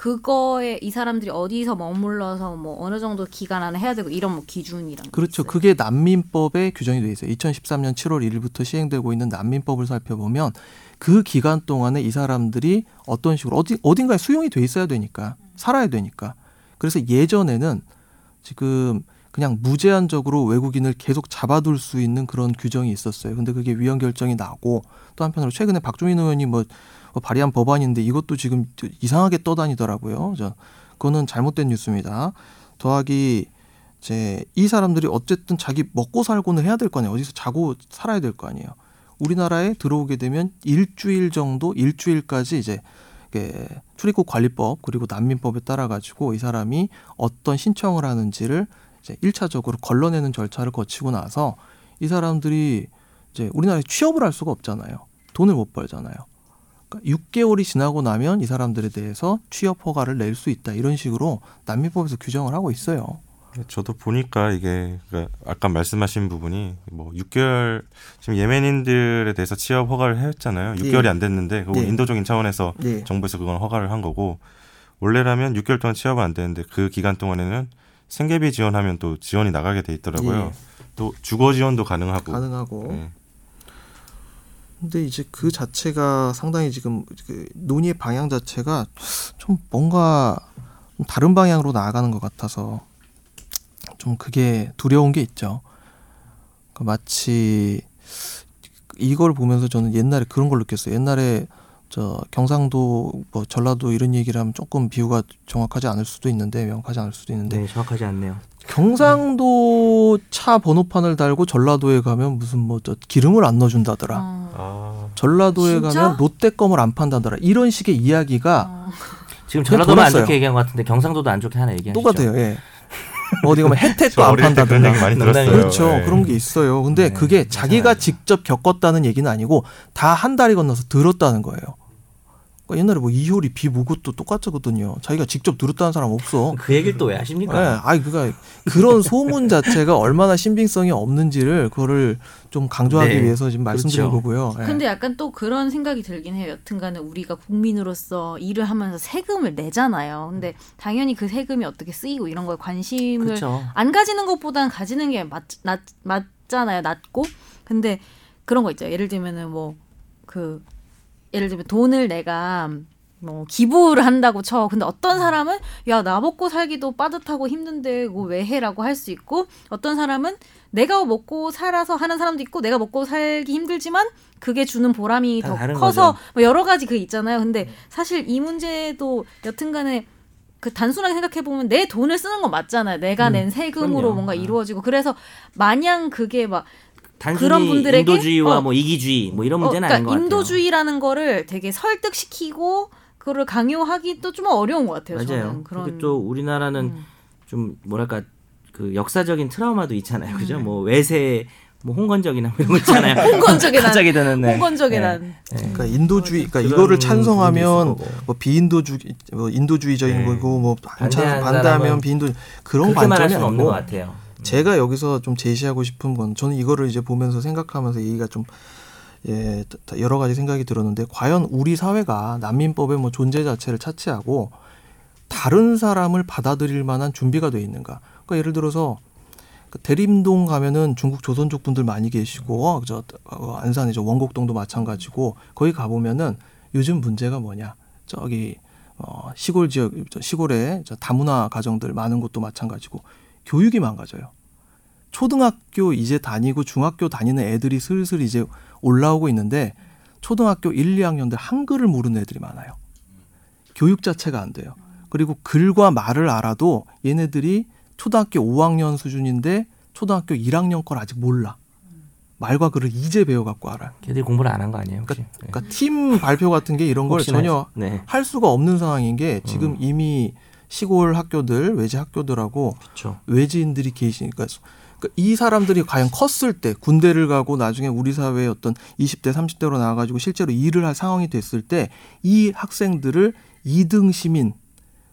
그거에 이 사람들이 어디서 머물러서 뭐 어느 정도 기간 안에 해야 되고 이런 뭐 기준이랑 게 그렇죠. 그게 난민법에 규정이 돼 있어요. 2013년 7월 1일부터 시행되고 있는 난민법을 살펴보면 그 기간 동안에 이 사람들이 어떤 식으로 어디 어딘가에 수용이 돼 있어야 되니까 살아야 되니까. 그래서 예전에는 지금 그냥 무제한적으로 외국인을 계속 잡아둘 수 있는 그런 규정이 있었어요. 근데 그게 위헌 결정이 나고 또 한편으로 최근에 박종인 의원이 뭐, 뭐 발의한 법안인데 이것도 지금 이상하게 떠다니더라고요. 저 그거는 잘못된 뉴스입니다. 더하기 이제 이 사람들이 어쨌든 자기 먹고 살고는 해야 될 거 아니에요. 어디서 자고 살아야 될 거 아니에요. 우리나라에 들어오게 되면 일주일 정도, 일주일까지 이제 출입국 관리법 그리고 난민법에 따라 가지고 이 사람이 어떤 신청을 하는지를 이제 일차적으로 걸러내는 절차를 거치고 나서 이 사람들이 이제 우리나라에 취업을 할 수가 없잖아요. 돈을 못 벌잖아요. 그러니까 6개월이 지나고 나면 이 사람들에 대해서 취업 허가를 낼 수 있다. 이런 식으로 난민법에서 규정을 하고 있어요. 저도 보니까 이게 그러니까 아까 말씀하신 부분이 뭐 6개월 지금 예멘인들에 대해서 취업 허가를 했잖아요. 6개월이 안 됐는데 그거 예. 인도적인 차원에서 예. 정부에서 그건 허가를 한 거고 원래라면 6개월 동안 취업은 안 되는데 그 기간 동안에는 생계비 지원하면 또 지원이 나가게 돼 있더라고요. 예. 또 주거 지원도 가능하고. 가능하고. 예. 근데 이제 그 자체가 상당히 지금 그 논의의 방향 자체가 좀 뭔가 좀 다른 방향으로 나아가는 것 같아서 좀 그게 두려운 게 있죠. 그 마치 이걸 보면서 저는 옛날에 그런 걸 느꼈어요. 옛날에 저 경상도 뭐 전라도 이런 얘기를 하면 조금 비유가 정확하지 않을 수도 있는데 명확하지 않을 수도 있는데 네, 정확하지 않네요. 경상도 차 번호판을 달고 전라도에 가면 무슨 뭐 저 기름을 안 넣어준다더라. 어. 아, 전라도에 진짜? 가면 롯데 껌을 안 판다더라. 이런 식의 이야기가 어. 지금 전라도만 안 돌았어요. 좋게 얘기한 것 같은데 경상도도 안 좋게 하나 얘기하시죠. 똑같아요. 예. 어디 가면 혜택도 저 안. 얘기 많이. 들었어요. 그렇죠. 예. 그런 게 있어요. 근데 네, 그게 맞아요. 자기가 직접 겪었다는 얘기는 아니고 다 한 다리 건너서 들었다는 거예요. 그러니까 옛날에 뭐 이효리 비무굿도 똑같거든요. 자기가 직접 들었다는 사람 없어. 그 얘기를 또왜 예, 하십니까? 아이 그가 그런 소문 자체가 얼마나 신빙성이 없는지를 그거를 좀 강조하기 네, 위해서 지금 말씀드린 그렇죠. 거고요. 예. 근데 약간 또 그런 생각이 들긴 해요. 여튼간에 우리가 국민으로서 일을 하면서 세금을 내잖아요. 근데 당연히 그 세금이 어떻게 쓰이고 이런 거에 관심을 그렇죠. 안 가지는 것보다는 가지는 게 맞, 맞, 맞잖아요. 낮고. 근데 그런 거 있죠. 예를 들면은 뭐그 예를 들면 돈을 내가 뭐 기부를 한다고 쳐. 근데 어떤 사람은 야 나 먹고 살기도 빠듯하고 힘든데 그거 왜 해라고 할 수 있고 어떤 사람은 내가 먹고 살아서 하는 사람도 있고 내가 먹고 살기 힘들지만 그게 주는 보람이 다더 커서. 뭐 여러 가지 그 있잖아요. 근데 사실 이 문제도 여튼간에 그 단순하게 생각해 보면 내 돈을 쓰는 건 맞잖아요. 내가 음, 낸 세금으로 그럼요. 뭔가 아. 이루어지고 그래서 마냥 그게 막 그런 분들에게 인도주의와 어. 뭐 이기주의 뭐 이런 어, 문제는 그러니까 아닌 것 같아요. 인도주의라는 거를 되게 설득시키고 그거를 강요하기도 좀 어려운 것 같아요. 맞아요. 저는 그런 또 우리나라는 음. 좀 뭐랄까 그 역사적인 트라우마도 있잖아요. 그죠? 음. 뭐 외세 뭐 홍건적이나 뭐 이런 거 있잖아요. 홍건적의 난 갑자기 드는 네. 홍건적의 네. 난 그러니까 인도주의, 그러니까 이거를 찬성하면. 뭐 비인도주의, 뭐 인도주의적인 네. 거고 뭐 반대하면 비인도 그런 관점이 없는 것 같아요. 제가 여기서 좀 제시하고 싶은 건 저는 이거를 이제 보면서 생각하면서 얘기가 좀 예, 여러 가지 생각이 들었는데 과연 우리 사회가 난민법의 뭐 존재 자체를 차치하고 다른 사람을 받아들일 만한 준비가 돼 있는가? 그러니까 예를 들어서 그 대림동 가면은 중국 조선족 분들 많이 계시고 저 어, 안산에 저 원곡동도 마찬가지고 거기 가 보면은 요즘 문제가 뭐냐? 저기 어, 시골 지역 저 시골에 저 다문화 가정들 많은 곳도 마찬가지고 교육이 망가져요. 초등학교 이제 다니고 중학교 다니는 애들이 슬슬 이제 올라오고 있는데 초등학교 1, 2학년들 한글을 모르는 애들이 많아요. 교육 자체가 안 돼요. 그리고 글과 말을 알아도 얘네들이 초등학교 5학년 수준인데 초등학교 1학년 걸 아직 몰라. 말과 글을 이제 배워갖고 알아요. 걔들이 공부를 안 한 거 아니에요 혹시? 그러니까 팀 발표 같은 게 이런 걸 전혀 네, 할 수가 없는 상황인 게 지금 음. 이미 시골 학교들 외지 학교들하고 그렇죠. 외지인들이 계시니까 그러니까 이 사람들이 과연 컸을 때 군대를 가고 나중에 우리 사회의 어떤 20대 30대로 나와가지고 실제로 일을 할 상황이 됐을 때 이 학생들을 2등 시민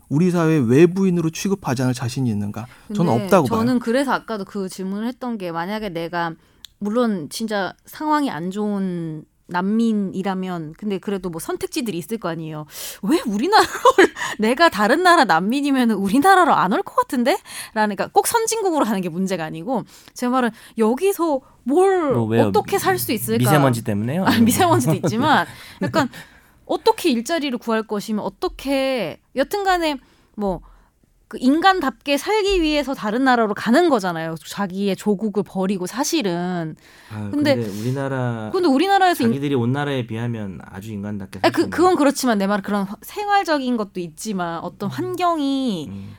우리 사회 외부인으로 취급하지 않을 자신이 있는가? 저는 없다고 봐요. 저는 그래서 아까도 그 질문을 했던 게 만약에 내가 물론 진짜 상황이 안 좋은 난민이라면 근데 그래도 뭐 선택지들이 있을 거 아니에요. 왜 우리나라를 내가 다른 나라 난민이면 우리나라로 안 올 것 같은데? 라는 그러니까 꼭 선진국으로 하는 게 문제가 아니고 제 말은 여기서 뭘 뭐? 어떻게 살 수 있을까? 미세먼지 때문에요? 아, 미세먼지도 있지만 약간 어떻게 일자리를 구할 것이면 어떻게 여튼간에 뭐 그 인간답게 살기 위해서 다른 나라로 가는 거잖아요. 자기의 조국을 버리고 사실은. 아, 근데- 근데, 우리나라 근데 우리나라에서 인- 자기들이 온 나라에 비하면 아주 인간답게 아니, 그 그건 그렇지만 내 말은 그런 화- 생활적인 것도 있지만 어떤 환경이 있는. 음.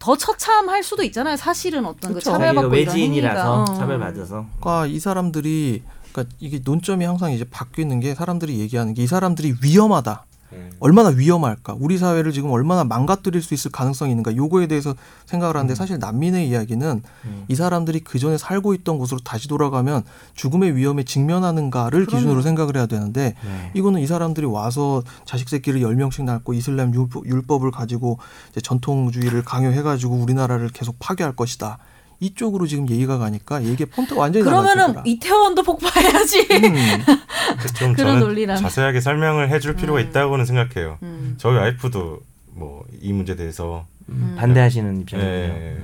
더 처참할 수도 있잖아요. 사실은 어떤 그. 자기가 차별받고 외지인이라서. 어. 차별받아서 그러니까 이 사람들이 그러니까 이게 논점이 항상 이제 바뀌는 게 사람들이 얘기하는 게 이 사람들이 위험하다. 네. 얼마나 위험할까? 우리 사회를 지금 얼마나 망가뜨릴 수 있을 가능성이 있는가? 요거에 대해서 생각을 하는데 사실 난민의 이야기는 음. 이 사람들이 그 전에 살고 있던 곳으로 다시 돌아가면 죽음의 위험에 직면하는가를 그럼요. 기준으로 생각을 해야 되는데 네. 이거는 이 사람들이 와서 자식 새끼를 열명씩 낳고 이슬람 율법, 율법을 가지고 이제 전통주의를 강요해 가지고 우리나라를 계속 파괴할 것이다. 이쪽으로 지금 얘기가 가니까 얘기의 폰트가 완전히 그러면은. 이태원도 폭파해야지. 음. 좀 그런 논리랑. 자세하게 설명을 해줄 필요가 음. 있다고는 생각해요. 음. 저희 와이프도 뭐 이 문제에 대해서 음, 반대하시는 입장이에요. 예,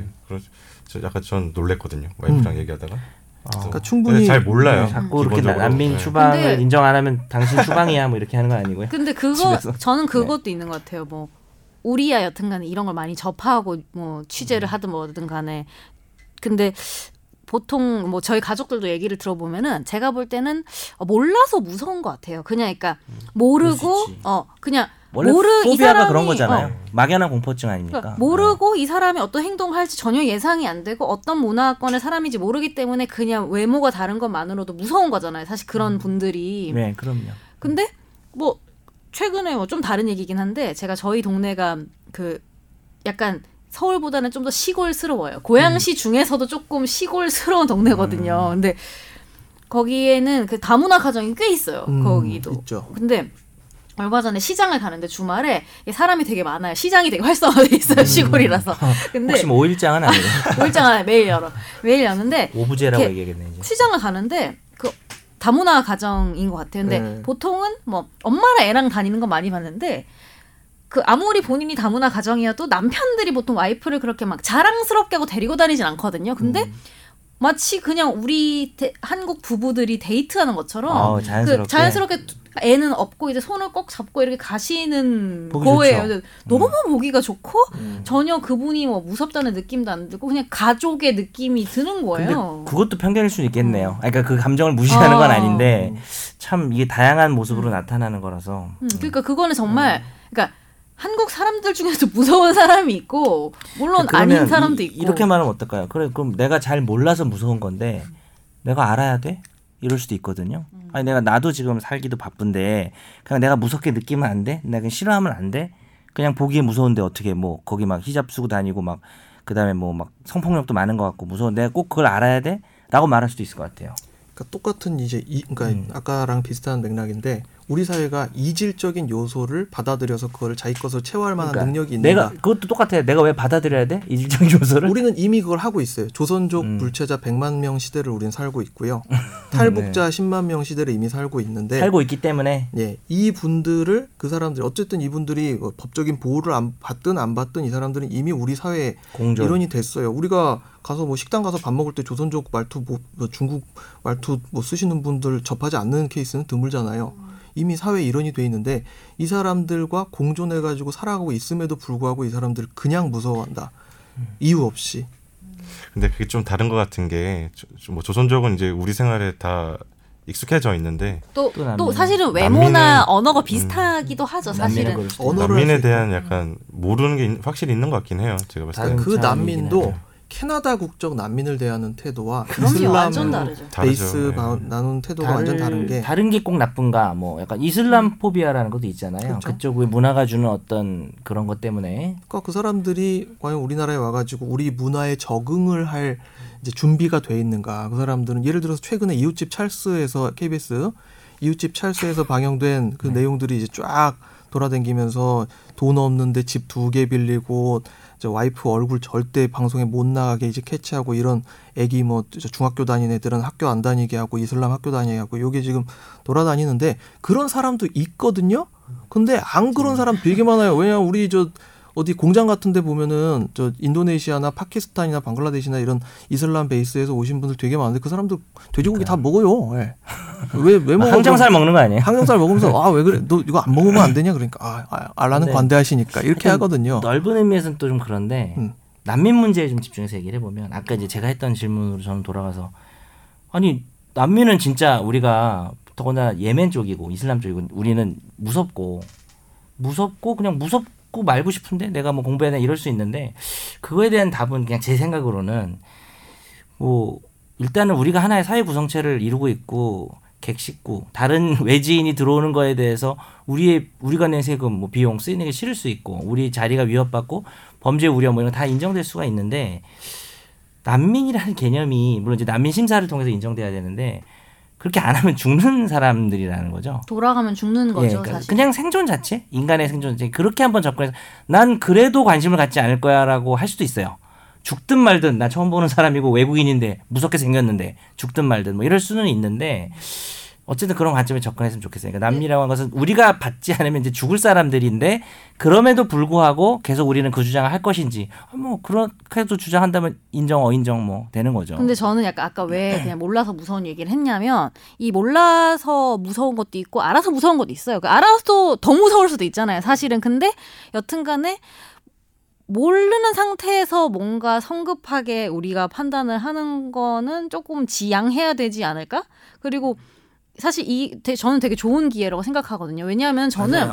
저 약간 전 놀랬거든요. 와이프랑 음. 얘기하다가. 어. 그러니까 충분히 근데 잘 몰라요. 네, 자꾸 이렇게. 난민 네. 추방을 인정 안 하면 당신 추방이야 뭐 이렇게 하는 거 아니고요. 근데 그거 집에서. 저는 그것도 있는 것 같아요. 뭐 우리야 여튼간에 이런 걸 많이 접하고 뭐 취재를 하든 뭐든 간에 근데 보통 뭐 저희 가족들도 얘기를 들어보면은 제가 볼 때는 어, 몰라서 무서운 것 같아요. 그냥 그러니까 그럴 모르고. 어 그냥 모르 이 사람이- 그런 거잖아요. 어. 막연한 공포증 아닙니까? 그러니까 모르고 이 사람이 어떤 행동을 할지 전혀 예상이 안 되고 어떤 문화권의 사람인지 모르기 때문에 그냥 외모가 다른 것만으로도 무서운 거잖아요. 사실 그런 분들이. 네, 그럼요. 근데 뭐 최근에 뭐 좀 다른 얘기긴 한데 제가 저희 동네가 그 약간 서울보다는 좀 더 시골스러워요. 고양시 중에서도 조금 시골스러운 동네거든요. 근데 거기에는 그 다문화 가정이 꽤 있어요. 음, 거기도. 있죠. 근데 얼마 전에 시장을 가는데 주말에 사람이 되게 많아요. 시장이 되게 활성화돼 있어요. 시골이라서. 근데 혹시 뭐 오일장은 아니에요? 몰장 안에 매일 열어. 매일 여는데 오부제라고 얘기하겠네 이제. 시장을 가는데 그 다문화 가정인 것 같아요. 근데 네. 보통은 뭐 엄마랑 애랑 다니는 건 많이 봤는데 그 아무리 본인이 다문화 가정이어도 남편들이 보통 와이프를 그렇게 막 자랑스럽게 하고 데리고 다니진 않거든요. 근데 음. 마치 그냥 우리 데- 한국 부부들이 데이트하는 것처럼 어, 자연스럽게. 그 자연스럽게 애는 없고 이제 손을 꼭 잡고 이렇게 가시는 거예요. 좋죠. 너무 보기가 좋고 음. 전혀 그분이 뭐 무섭다는 느낌도 안 들고 그냥 가족의 느낌이 드는 거예요. 그것도 편견일 수는 있겠네요. 그러니까 그 감정을 무시하는 건 어. 아닌데 참 이게 다양한 모습으로 나타나는 거라서. 음, 그러니까 그거는 정말 그러니까 한국 사람들 중에서 무서운 사람이 있고 물론 아닌 사람도 이- 있고 이 렇게 말하면 어떨까요? 그래 그럼 내가 잘 몰라서 무서운 건데 내가 알아야 돼? 이럴 수도 있거든요. 음. 아니 내가 나도 지금 살기도 바쁜데 그냥 내가 무섭게 느끼면 안 돼? 내가 그냥 싫어하면 안 돼? 그냥 보기에 무서운데 어떻게 뭐 거기 막 히잡 쓰고 다니고 막 그다음에 뭐 막 성폭력도 많은 것 같고 무서운 내가 꼭 그걸 알아야 돼? 라고 말할 수도 있을 것 같아요. 그러니까 똑같은 이제 이 그러니까 음. 아까랑 비슷한 맥락인데 우리 사회가 이질적인 요소를 받아들여서 그거를 자기 것으로 채워할 만한 그러니까 능력이 있는가? 내가 그것도 똑같아요. 내가 왜 받아들여야 돼? 이질적인 요소를? 우리는 이미 그걸 하고 있어요. 조선족 음. 불체자 100만 명 시대를 우리는 살고 있고요. 탈북자 10만 명 시대를 이미 살고 있는데 네. 살고 있기 때문에 예, 이 분들을 그 사람들 어쨌든 이분들이 뭐 법적인 보호를 안 받든 안 받든 이 사람들은 이미 우리 사회에 공존. 일원이 됐어요. 우리가 가서 뭐 식당 가서 밥 먹을 때 조선족 말투 뭐, 뭐 중국 말투 뭐 쓰시는 분들 접하지 않는 케이스는 드물잖아요. 이미 사회 일원이 돼 있는데 이 사람들과 공존해 가지고 살아가고 있음에도 불구하고 이 사람들 그냥 무서워한다. 이유 없이. 근데 그게 좀 다른 것 같은 게 뭐 조선족은 이제 우리 생활에 다 익숙해져 있는데 또, 또 또, 사실은 외모나 남미는- 언어가 비슷하기도 하죠. 남미는 사실은. 언어를 할수 대한. 약간 모르는 게 있- 확실히 있는 것 같긴 해요. 제가 봤을 때 그 난민도 하죠. 캐나다 국적 난민을 대하는 태도와. 이슬람. 베이스 예. 바- 나눈 태도가 완전 다른 게 다른 게 꼭 나쁜가 뭐 약간 이슬람 포비아라는 것도 있잖아요. 그렇죠. 그쪽의 문화가 주는 어떤 그런 것 때문에 그러니까 그 사람들이 과연 우리나라에 와가지고 우리 문화에 적응을 할 이제 준비가 돼 있는가? 그 사람들은 예를 들어서 최근에 이웃집 찰스에서 KBS 이웃집 찰스에서 방영된 그 내용들이 이제 쫙 돌아다니면서 돈 없는데 집 두 개 빌리고 저 와이프 얼굴 절대 방송에 못 나가게 이제 캐치하고 이런 애기 뭐저 중학교 다니는 애들은 학교 안 다니게 하고 이슬람 학교 다니게 하고 요게 지금 돌아다니는데 그런 사람도 있거든요. 근데 안 그런 사람 되게 많아요. 왜냐 면 우리 저 어디 공장 같은 데 보면은 저 인도네시아나 파키스탄이나 방글라데시나 이런 이슬람 베이스에서 오신 분들 되게 많은데 그 사람들 돼지고기 다 먹어요. 예. 왜, 왜 먹어? 항정살 먹는 거 아니에요? 항정살 먹으면서 아 왜 그래? 너 이거 안 먹으면 안 되냐? 그러니까 아, 아 알라는 네. 관대하시니까 이렇게 하거든요. 넓은 의미에서는 또 좀 그런데 음. 난민 문제에 좀 집중해서 얘기를 해보면 아까 이제 제가 했던 질문으로 저는 돌아가서 아니 난민은 진짜 우리가 더구나 예멘 쪽이고 이슬람 쪽이고 우리는 무섭고 무섭고 그냥 무섭고 말고 싶은데 내가 뭐 공부해야 되나 이럴 수 있는데 그거에 대한 답은 그냥 제 생각으로는 뭐 일단은 우리가 하나의 사회 구성체를 이루고 있고 객식구 다른 외지인이 들어오는 거에 대해서 우리의 우리가 낸 세금 뭐 비용 쓰이는 게 싫을 수 있고 우리 자리가 위협받고 범죄 우려 뭐 이런 거 다 인정될 수가 있는데 난민이라는 개념이 물론 이제 난민 심사를 통해서 인정돼야 되는데 그렇게 안 하면 죽는 사람들이라는 거죠. 돌아가면 죽는 거죠, 예, 그러니까 사실. 그냥 생존 자체, 인간의 생존 자체 그렇게 한번 접근해서 난 그래도 관심을 갖지 않을 거야라고 할 수도 있어요. 죽든 말든 나 처음 보는 사람이고 외국인인데 무섭게 생겼는데 죽든 말든 뭐 이럴 수는 있는데 어쨌든 그런 관점에 접근했으면 좋겠어요. 그러니까 난민이라고 하는 것은 우리가 받지 않으면 이제 죽을 사람들인데 그럼에도 불구하고 계속 우리는 그 주장을 할 것인지 아, 뭐 그렇게도 주장한다면 인정 어인정 뭐 되는 거죠. 근데 저는 약간 아까 왜 그냥 몰라서 무서운 얘기를 했냐면 이 몰라서 무서운 것도 있고 알아서 무서운 것도 있어요. 그 알아서 더 무서울 수도 있잖아요. 사실은 근데 여튼간에 모르는 상태에서 뭔가 성급하게 우리가 판단을 하는 거는 조금 지양해야 되지 않을까? 그리고 사실 이 되- 저는 되게 좋은 기회라고 생각하거든요. 왜냐하면 저는.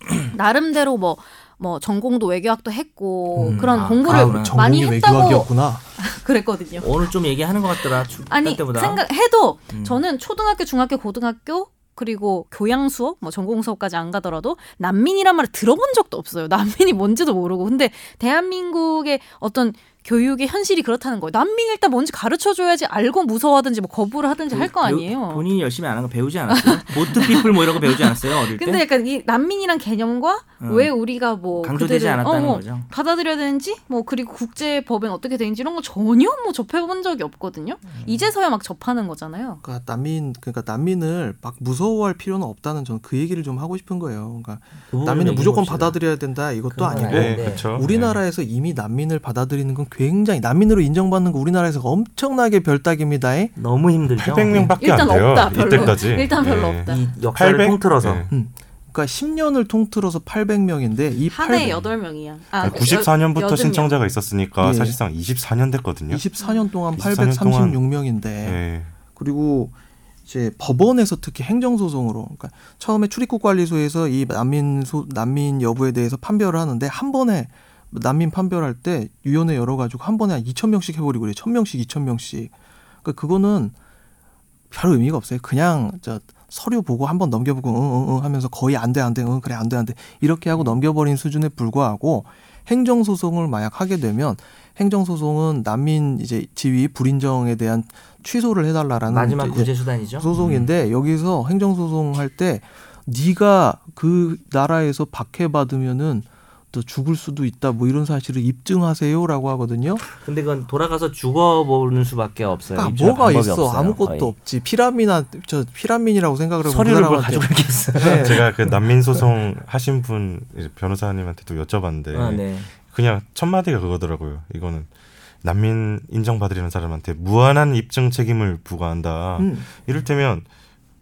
나름대로 뭐뭐 전공도 외교학도 했고 음, 그런 아, 공부를 아. 많이 했다고. 그랬거든요. 오늘 좀 얘기하는 것 같더라. 주- 아니 딴 때보다. 생각해도 음. 저는 초등학교, 중학교, 고등학교 그리고 교양 수업, 뭐 전공 수업까지 안 가더라도 난민이란 말을 들어본 적도 없어요. 난민이 뭔지도 모르고. 근데 대한민국의 어떤 교육의 현실이 그렇다는 거예요. 난민이 일단 뭔지 가르쳐 줘야지 알고 무서워하든지 뭐 거부를 하든지 할거 배우- 아니에요. 본인이 열심히 안 한 거 배우지 않았어요? 보트 피플 뭐 이런 거 배우지 않았어요? 어릴 때? 근데 약간 이 난민이란 개념과 음. 왜 우리가 뭐 강조되지 그들을- 않았다는 어, 뭐 거죠. 받아들여야 되는지 뭐 그리고 국제 법엔 어떻게 되는지 이런 거 전혀 뭐 접해본 적이 없거든요. 음. 이제서야 막 접하는 거잖아요. 그러니까 난민 그러니까 난민을 막 무서워할 필요는 없다는 저는 그 얘기를 좀 하고 싶은 거예요. 그러니까 그 난민은 무조건. 받아들여야 된다 이것도 그건 아니고. 네. 우리나라에서 이미 난민을 받아들이는 건 굉장히 난민으로 인정받는 거 우리나라에서 엄청나게 별따기입니다. 너무 힘들죠. 800명밖에 일단 안 돼요. 없다, 별로. 이때까지. 일단 별로 예. 없다. 이 역사를 800? 통틀어서 예. 그러니까 10년을 통틀어서 800명인데 이 한 해에 800, 여덟 명이야. 아, 아니, 94년부터 여덟 명. 신청자가 있었으니까 예. 사실상 24년 됐거든요. 24년 동안 24년 동안. 836명인데 예. 그리고 이제 법원에서 특히 행정소송으로 그러니까 처음에 출입국 관리소에서 이 난민 소, 난민 여부에 대해서 판별을 하는데 한 번에 난민 판별할 때 위원회 열어가지고 한 번에 한 2천 명씩 해버리고 그래 1천 명씩 2천 명씩 그러니까 그거는 별 의미가 없어요 그냥 저 서류 보고 한 번 넘겨보고 응응 응 하면서 거의 안 돼 안돼 응 그래 안 돼 안 돼 이렇게 하고 넘겨버린 수준에 불과하고 행정 소송을 만약 하게 되면 행정 소송은 난민 이제 지위 불인정에 대한 취소를 해달라라는 마지막 구제 수단이죠. 음. 소송인데 여기서 행정 소송 할 때 네가 그 나라에서 박해받으면은 또 죽을 수도 있다 뭐 이런 사실을 입증하세요라고 하거든요. 근데 그건 돌아가서 죽어보는 수밖에 없어요. 아 뭐가 있어 없어요, 아무것도 거의. 없지 피라미나 저 피라민이라고 생각을 하고 서류를 뭘그 가지고 있겠어요. 네. 제가 그 난민 소송 하신 분 변호사님한테도 여쭤봤는데 아, 네. 그냥 첫 마디가 그거더라고요. 이거는 난민 인정받으려는 사람한테 무한한 입증 책임을 부과한다. 음. 이를테면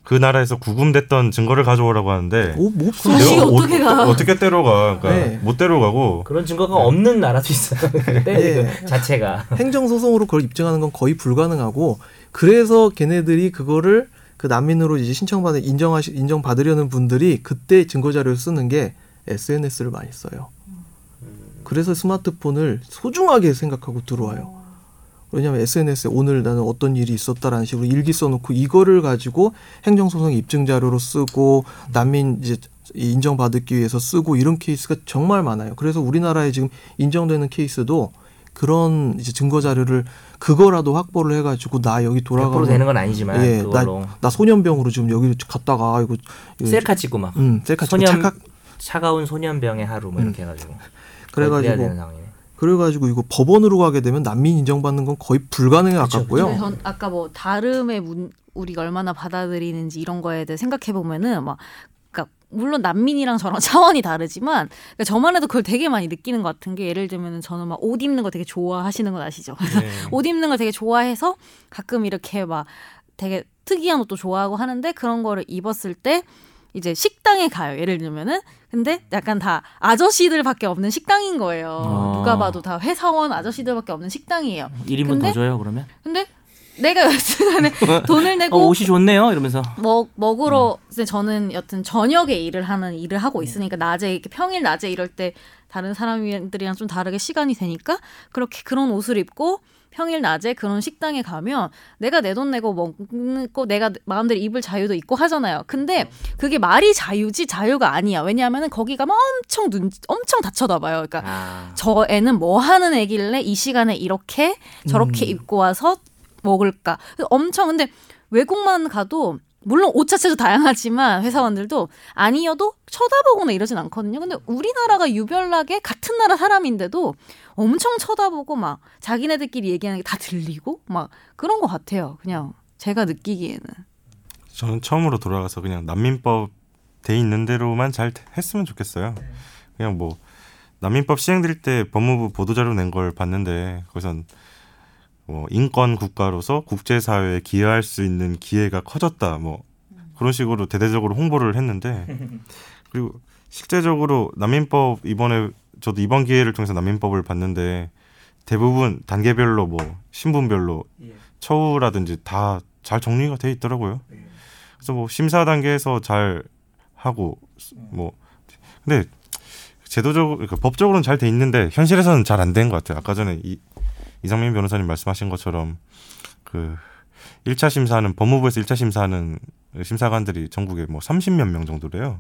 그 나라에서 구금됐던 증거를 가져오라고 하는데 오, 뭐 없어. 어떻게 가? 어떻게 때려가? 그러니까 네. 못 때려가고 그런 증거가 없는 나라도 있어요. 때 예. 자체가. 행정 소송으로 그걸 입증하는 건 거의 불가능하고 그래서 걔네들이 그거를 그 난민으로 이제 신청받은 인정하시 인정받으려는 분들이 그때 증거 자료를 쓰는 게 SNS를 많이 써요. 그래서 스마트폰을 소중하게 생각하고 들어와요. 왜냐하면 SNS에 오늘 나는 어떤 일이 있었다라는 식으로 일기 써놓고 이거를 가지고 행정소송 입증 자료로 쓰고 난민 이제 인정받기 위해서 쓰고 이런 케이스가 정말 많아요. 그래서 우리나라에 지금 인정되는 케이스도 그런 이제 증거 자료를 그거라도 확보를 해가지고 나 여기 100% 돌아가면 되는 건 아니지만 예, 그걸로. 나 소년병으로 지금 여기 갔다가 이거 이거 셀카 찍고 막. 음, 셀카 찍고 소년 착각. 차가운 소년병의 하루 뭐 이렇게 해가지고. 그래야 그래가지고. 그래가지고 이거 법원으로 가게 되면 난민 인정받는 건 거의 불가능에 가깝고요. 전 아까 뭐 다름의 문, 우리가 얼마나 받아들이는지 이런 거에 대해 생각해 보면은 막 그러니까 물론 난민이랑 저랑 차원이 다르지만 그러니까 저만 해도 그걸 되게 많이 느끼는 것 같은 게 예를 들면은 저는 막 옷 입는 거 되게 좋아하시는 건 아시죠? 그래서 네. 옷 입는 걸 되게 좋아해서 가끔 이렇게 막 되게 특이한 옷도 좋아하고 하는데 그런 거를 입었을 때 이제 식당에 가요. 예를 들면은 근데 약간 다 아저씨들밖에 없는 식당인 거예요. 어. 누가 봐도 다 회사원 아저씨들밖에 없는 식당이에요. 1인분 근데- 더 줘요 그러면? 근데 내가 여튼간에 돈을 어, 내고 옷이 좋네요 이러면서 먹 먹으러 이제 저는 여튼 저녁에 일을 하는 일을 하고 있으니까 낮에 이렇게 평일 낮에 이럴 때 다른 사람들이랑 좀 다르게 시간이 되니까 그렇게 그런 옷을 입고 평일 낮에 그런 식당에 가면 내가 내 돈 내고 먹고 내가 마음대로 입을 자유도 있고 하잖아요. 근데 그게 말이 자유지 자유가 아니야. 왜냐하면은 거기 가면 엄청 눈 엄청 다 쳐다봐요. 그러니까 아, 저 애는 뭐 하는 애길래 이 시간에 이렇게 저렇게 입고 와서 먹을까? 엄청 근데 외국만 가도 물론 옷 자체도 다양하지만 회사원들도 아니어도 쳐다보거나 이러진 않거든요. 근데 우리나라가 유별나게 같은 나라 사람인데도 엄청 쳐다보고 막 자기네들끼리 얘기하는 게 다 들리고 막 그런 것 같아요. 그냥 제가 느끼기에는. 저는 처음으로 돌아가서 그냥 난민법 돼 있는 대로만 잘 했으면 좋겠어요. 그냥 뭐 난민법 시행될 때 법무부 보도자료 낸 걸 봤는데 거기선 뭐 인권 국가로서 국제사회에 기여할 수 있는 기회가 커졌다 뭐 그런 식으로 대대적으로 홍보를 했는데 그리고 실제적으로 난민법 이번에 저도 이번 기회를 통해서 난민법을 봤는데 대부분 단계별로 뭐 신분별로 처우라든지 다 잘 정리가 돼 있더라고요. 그래서 뭐 심사 단계에서 잘 하고 뭐 근데 제도적으로 그러니까 법적으로는 잘 돼 있는데 현실에서는 잘 안 된 것 같아요. 아까 전에 이, 이상민 변호사님 말씀하신 것처럼 그 1차 심사는 법무부에서 1차 심사하는 심사관들이 전국에 뭐 30몇 명 정도래요.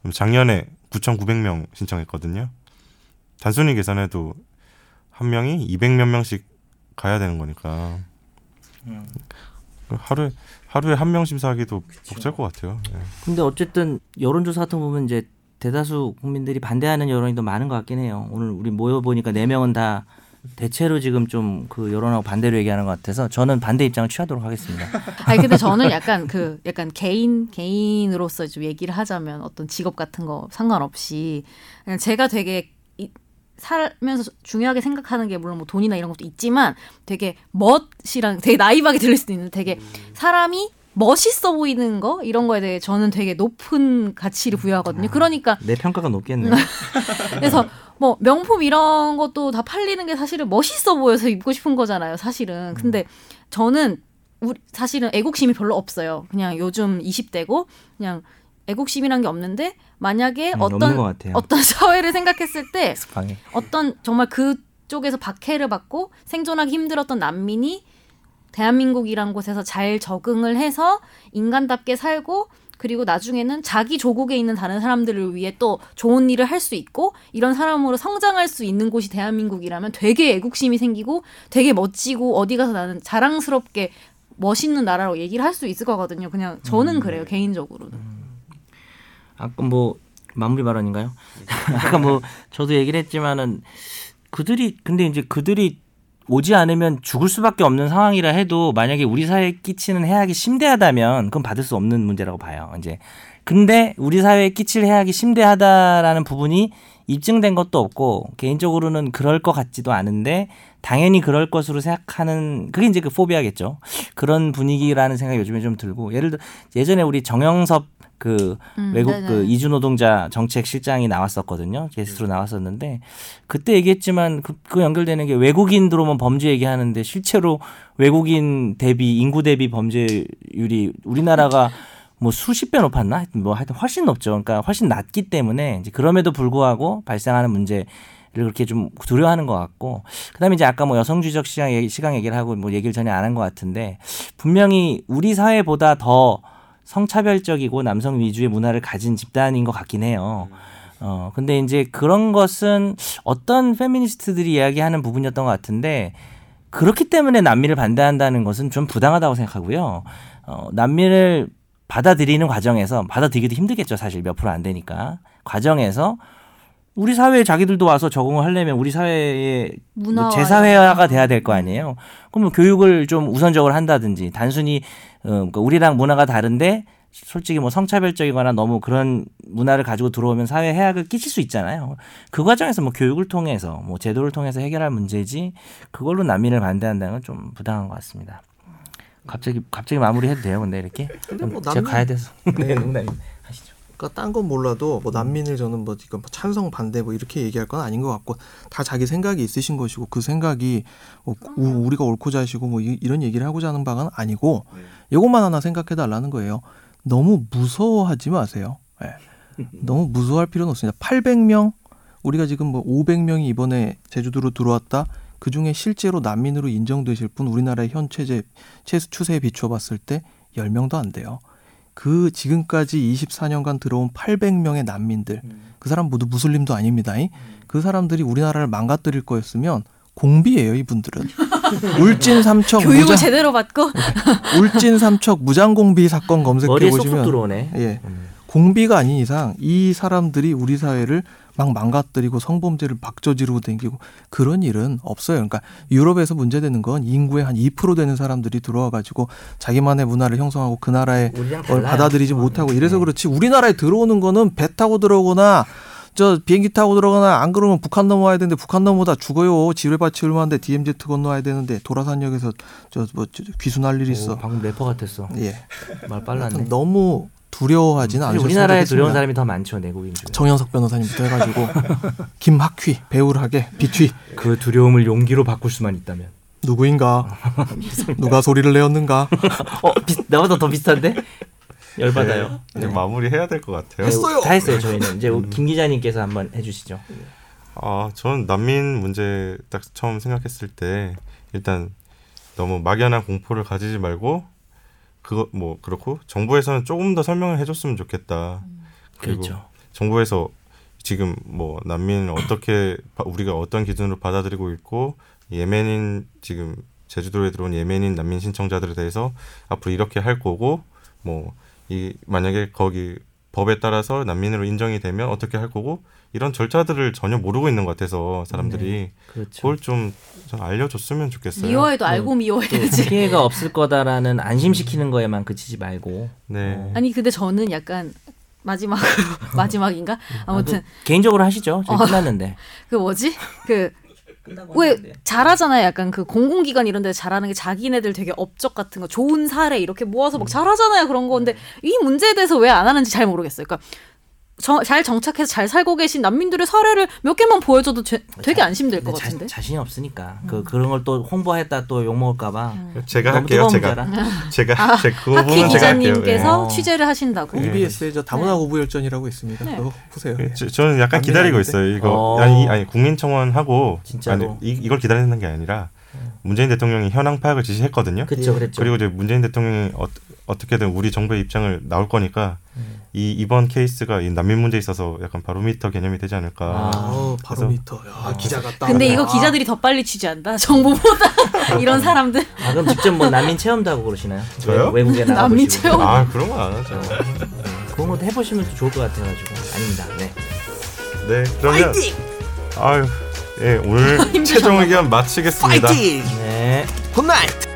그럼 작년에 9,900명 신청했거든요. 단순히 계산해도 한 명이 200몇 명씩 가야 되는 거니까 음. 하루에 하루에 한 명 심사하기도 벅찰 것 같아요. 예. 근데 어쨌든 여론조사 같은 거 보면 이제 대다수 국민들이 반대하는 여론이 더 많은 것 같긴 해요. 오늘 우리 모여 보니까 네 명은 다 대체로 지금 좀 그 여론하고 반대로 얘기하는 것 같아서 저는 반대 입장을 취하도록 하겠습니다. 아니 근데 저는 약간 그 약간 개인 개인으로서 좀 얘기를 하자면 어떤 직업 같은 거 상관없이 그냥 제가 되게 이, 살면서 중요하게 생각하는 게 물론 뭐 돈이나 이런 것도 있지만 되게 멋이랑 되게 나이하게 들릴 수도 있는데 되게 사람이 멋있어 보이는 거 이런 거에 대해 저는 되게 높은 가치를 부여하거든요. 그러니까 내 평가가 높겠네. 그래서 뭐 명품 이런 것도 다 팔리는 게 사실은 멋있어 보여서 입고 싶은 거잖아요. 사실은. 근데 저는 우리 사실은 애국심이 별로 없어요. 그냥 요즘 20대고 그냥 애국심이란 게 없는데 만약에 음, 어떤. 어떤 사회를 생각했을 때. 어떤 정말 그쪽에서 박해를 받고 생존하기 힘들었던 난민이 대한민국이란 곳에서 잘 적응을 해서 인간답게 살고 그리고 나중에는 자기 조국에 있는 다른 사람들을 위해 또 좋은 일을 할 수 있고 이런 사람으로 성장할 수 있는 곳이 대한민국이라면 되게 애국심이 생기고 되게 멋지고 어디 가서 나는 자랑스럽게 멋있는 나라로 얘기를 할 수 있을 거거든요. 그냥 저는 그래요 개인적으로는. 아까 뭐 마무리 발언인가요? 아까 뭐 저도 얘기를 했지만은 그들이 근데 이제 그들이 오지 않으면 죽을 수밖에 없는 상황이라 해도 만약에 우리 사회에 끼치는 해악이 심대하다면 그건 받을 수 없는 문제라고 봐요. 이제 근데 우리 사회에 끼칠 해악이 심대하다라는 부분이 입증된 것도 없고 개인적으로는 그럴 것 같지도 않은데 당연히 그럴 것으로 생각하는 그게 이제 그 포비아겠죠. 그런 분위기라는 생각이 요즘에 좀 들고 예를 들어 예전에 우리 정영섭 그 음, 외국 네네. 그 이주 노동자 정책 실장이 나왔었거든요. 게스트로 나왔었는데 그때 얘기했지만 그, 그 연결되는 게 외국인 들어오면 범죄 얘기하는데 실제로 외국인 대비 인구 대비 범죄율이 우리나라가 뭐 수십 배 높았나? 하여튼 뭐 하여튼 훨씬 높죠. 그러니까 훨씬 낮기 때문에 이제 그럼에도 불구하고 발생하는 문제 를 그렇게 좀 두려워하는 것 같고 그다음에 이제 아까 뭐 여성주의적 시장 얘기, 시각 얘기를 하고 뭐 얘기를 전혀 안 한 것 같은데 분명히 우리 사회보다 더 성차별적이고 남성 위주의 문화를 가진 집단인 것 같긴 해요. 어 근데 이제 그런 것은 어떤 페미니스트들이 이야기하는 부분이었던 것 같은데 그렇기 때문에 난민을 반대한다는 것은 좀 부당하다고 생각하고요. 어 난민을 받아들이는 과정에서 받아들이기도 힘들겠죠 사실 몇 프로 안 되니까 과정에서 우리 사회에 자기들도 와서 적응을 하려면 우리 사회에 뭐 재사회화가 돼야 될 거 아니에요. 그러면 교육을 좀 우선적으로 한다든지 단순히 어, 그러니까 우리랑 문화가 다른데 솔직히 뭐 성차별적이거나 너무 그런 문화를 가지고 들어오면 사회 해악을 끼칠 수 있잖아요. 그 과정에서 뭐 교육을 통해서 뭐 제도를 통해서 해결할 문제지 그걸로 난민을 반대한다는 건 좀 부당한 것 같습니다. 갑자기 갑자기 마무리해도 돼요, 근데 이렇게 근데 뭐 제가 난민- 가야 돼서 네. 하시 죠. 그러니까 딴 건 몰라도 뭐 난민을 저는 뭐 이건 뭐 찬성 반대 뭐 이렇게 얘기할 건 아닌 것 같고 다 자기 생각이 있으신 것이고 그 생각이 뭐 우- 우리가 옳고 자시고 뭐 이- 이런 얘기를 하고자 하는 바가 아니고 이것만 하나 생각해 달라는 거예요. 너무 무서워하지 마세요. 예. 너무 무서워할 필요는 없습니다. 800명 우리가 지금 뭐 500명이 이번에 제주도로 들어왔다. 그 중에 실제로 난민으로 인정되실 분 우리나라의 현 체제 추세에 비추어 봤을 때 10명도 안 돼요. 그 지금까지 24년간 들어온 800명의 난민들 그 사람 모두 무슬림도 아닙니다. 이. 그 사람들이 우리나라를 망가뜨릴 거였으면 공비예요 이분들은 울진 삼척 교육을 무장 제대로 받고 울진 삼척 무장 공비 사건 검색해 보시면 들어오네. 예 음. 공비가 아닌 이상 이 사람들이 우리 사회를 막 망가뜨리고 성범죄를 박저지르고 댕기고 그런 일은 없어요. 그러니까 유럽에서 문제되는 건 인구의 한 2% 되는 사람들이 들어와 가지고 자기만의 문화를 형성하고 그 나라의 걸. 받아들이지 못하고 이래서 네. 그렇지 우리나라에 들어오는 거는 배 타고 들어오거나 저 비행기 타고 들어가나 안 그러면 북한 넘어와야 되는데 북한 넘어다 죽어요. 지뢰밭이 얼마인데 DMZ 건너와야 되는데 도라산역에서 저 뭐 귀순할 일이 오, 있어. 방금 래퍼 같았어. 예. 말 빨랐네. 너무 두려워하지는 사실 않으셨으면 우리나라에 좋겠습니다. 들어온 사람이 더 많죠 내국인 중에. 정현석 변호사님부터 해가지고 김학휘 배우를 하게 비휘 그 두려움을 용기로 바꿀 수만 있다면. 누구인가 누가 소리를 내었는가 어, 비, 나보다 더 비슷한데? 열받아요. 이제 마무리 해야 될 것 같아요. 했어요. 다 했어요 저희는. 이제 김 기자님께서 한번 해주시죠. 아, 저는 난민 문제 딱 처음 생각했을 때 일단 너무 막연한 공포를 가지지 말고 그거 뭐 그렇고 정부에서는 조금 더 설명을 해줬으면 좋겠다. 그리고 그렇죠. 정부에서 지금 뭐 난민을 어떻게 바- 우리가 어떤 기준으로 받아들이고 있고 예멘인 지금 제주도에 들어온 예멘인 난민 신청자들에 대해서 앞으로 이렇게 할 거고 뭐 이 만약에 거기 법에 따라서 난민으로 인정이 되면 어떻게 할 거고 이런 절차들을 전혀 모르고 있는 것 같아서 사람들이 그렇죠. 그걸 좀, 좀 알려줬으면 좋겠어요. 미워해도 네. 알고 또 미워해야지. 피해가 없을 거다라는 안심시키는 거에만 그치지 말고. 네. 어. 아니 근데 저는 약간 마지막으로 마지막인가? 아무튼 개인적으로 하시죠. 저희 어. 끝났는데. 그 뭐지? 그 왜 잘하잖아요. 약간 그 공공기관 이런 데 잘하는 게 자기네들 되게 업적 같은 거 좋은 사례 이렇게 모아서 막 잘하잖아요. 그런 거. 근데 이 문제에 대해서 왜 안 하는지 잘 모르겠어요. 그러니까 정- 잘 정착해서 잘 살고 계신 난민들의 사례를 몇 개만 보여줘도 제- 되게 안심될 것 근데 자, 같은데. 자 신이 없으니까 그 그런 걸 또 홍보했다 또 욕 먹을까봐. 제가 할게요. 제가 문제라. 제가 제그 하키 부분은 제가 할게요. 기자님께서 예. 취재를 하신다고. 네. EBS의 저 다문화 고부 열전이라고 있습니다. 네. 그거 보세요. 예. 저, 저는 약간 기다리고? 있어요. 이거 어. 아니, 아니 국민청원하고 진짜로? 아니, 이, 이걸 기다리는 게 아니라 문재인 대통령이 현황 파악을 지시했거든요. 그랬죠. 그리고 이제 문재인 대통령이 어, 어떻게든 우리 정부의 입장을 나올 거니까 이 이번 케이스가 이 난민 문제에 있어서 약간 바로미터 개념이 되지 않을까. 아. 어, 바로미터. 야, 기자 같다. 근데 이거 아. 기자들이 더 빨리 취재한다. 정보보다 이런 사람들. 아 그럼 직접 뭐 난민 체험도 하고 그러시나요? 저요? 외- 외국에 나가 난민. 체험? 아 그런 건 안 하죠. 그런 것도 해보시면 또 좋을 것 같아가지고 아닙니다. 네. 네 그러면 아유 예 오늘 최종 의견 마치겠습니다. 네. Good night.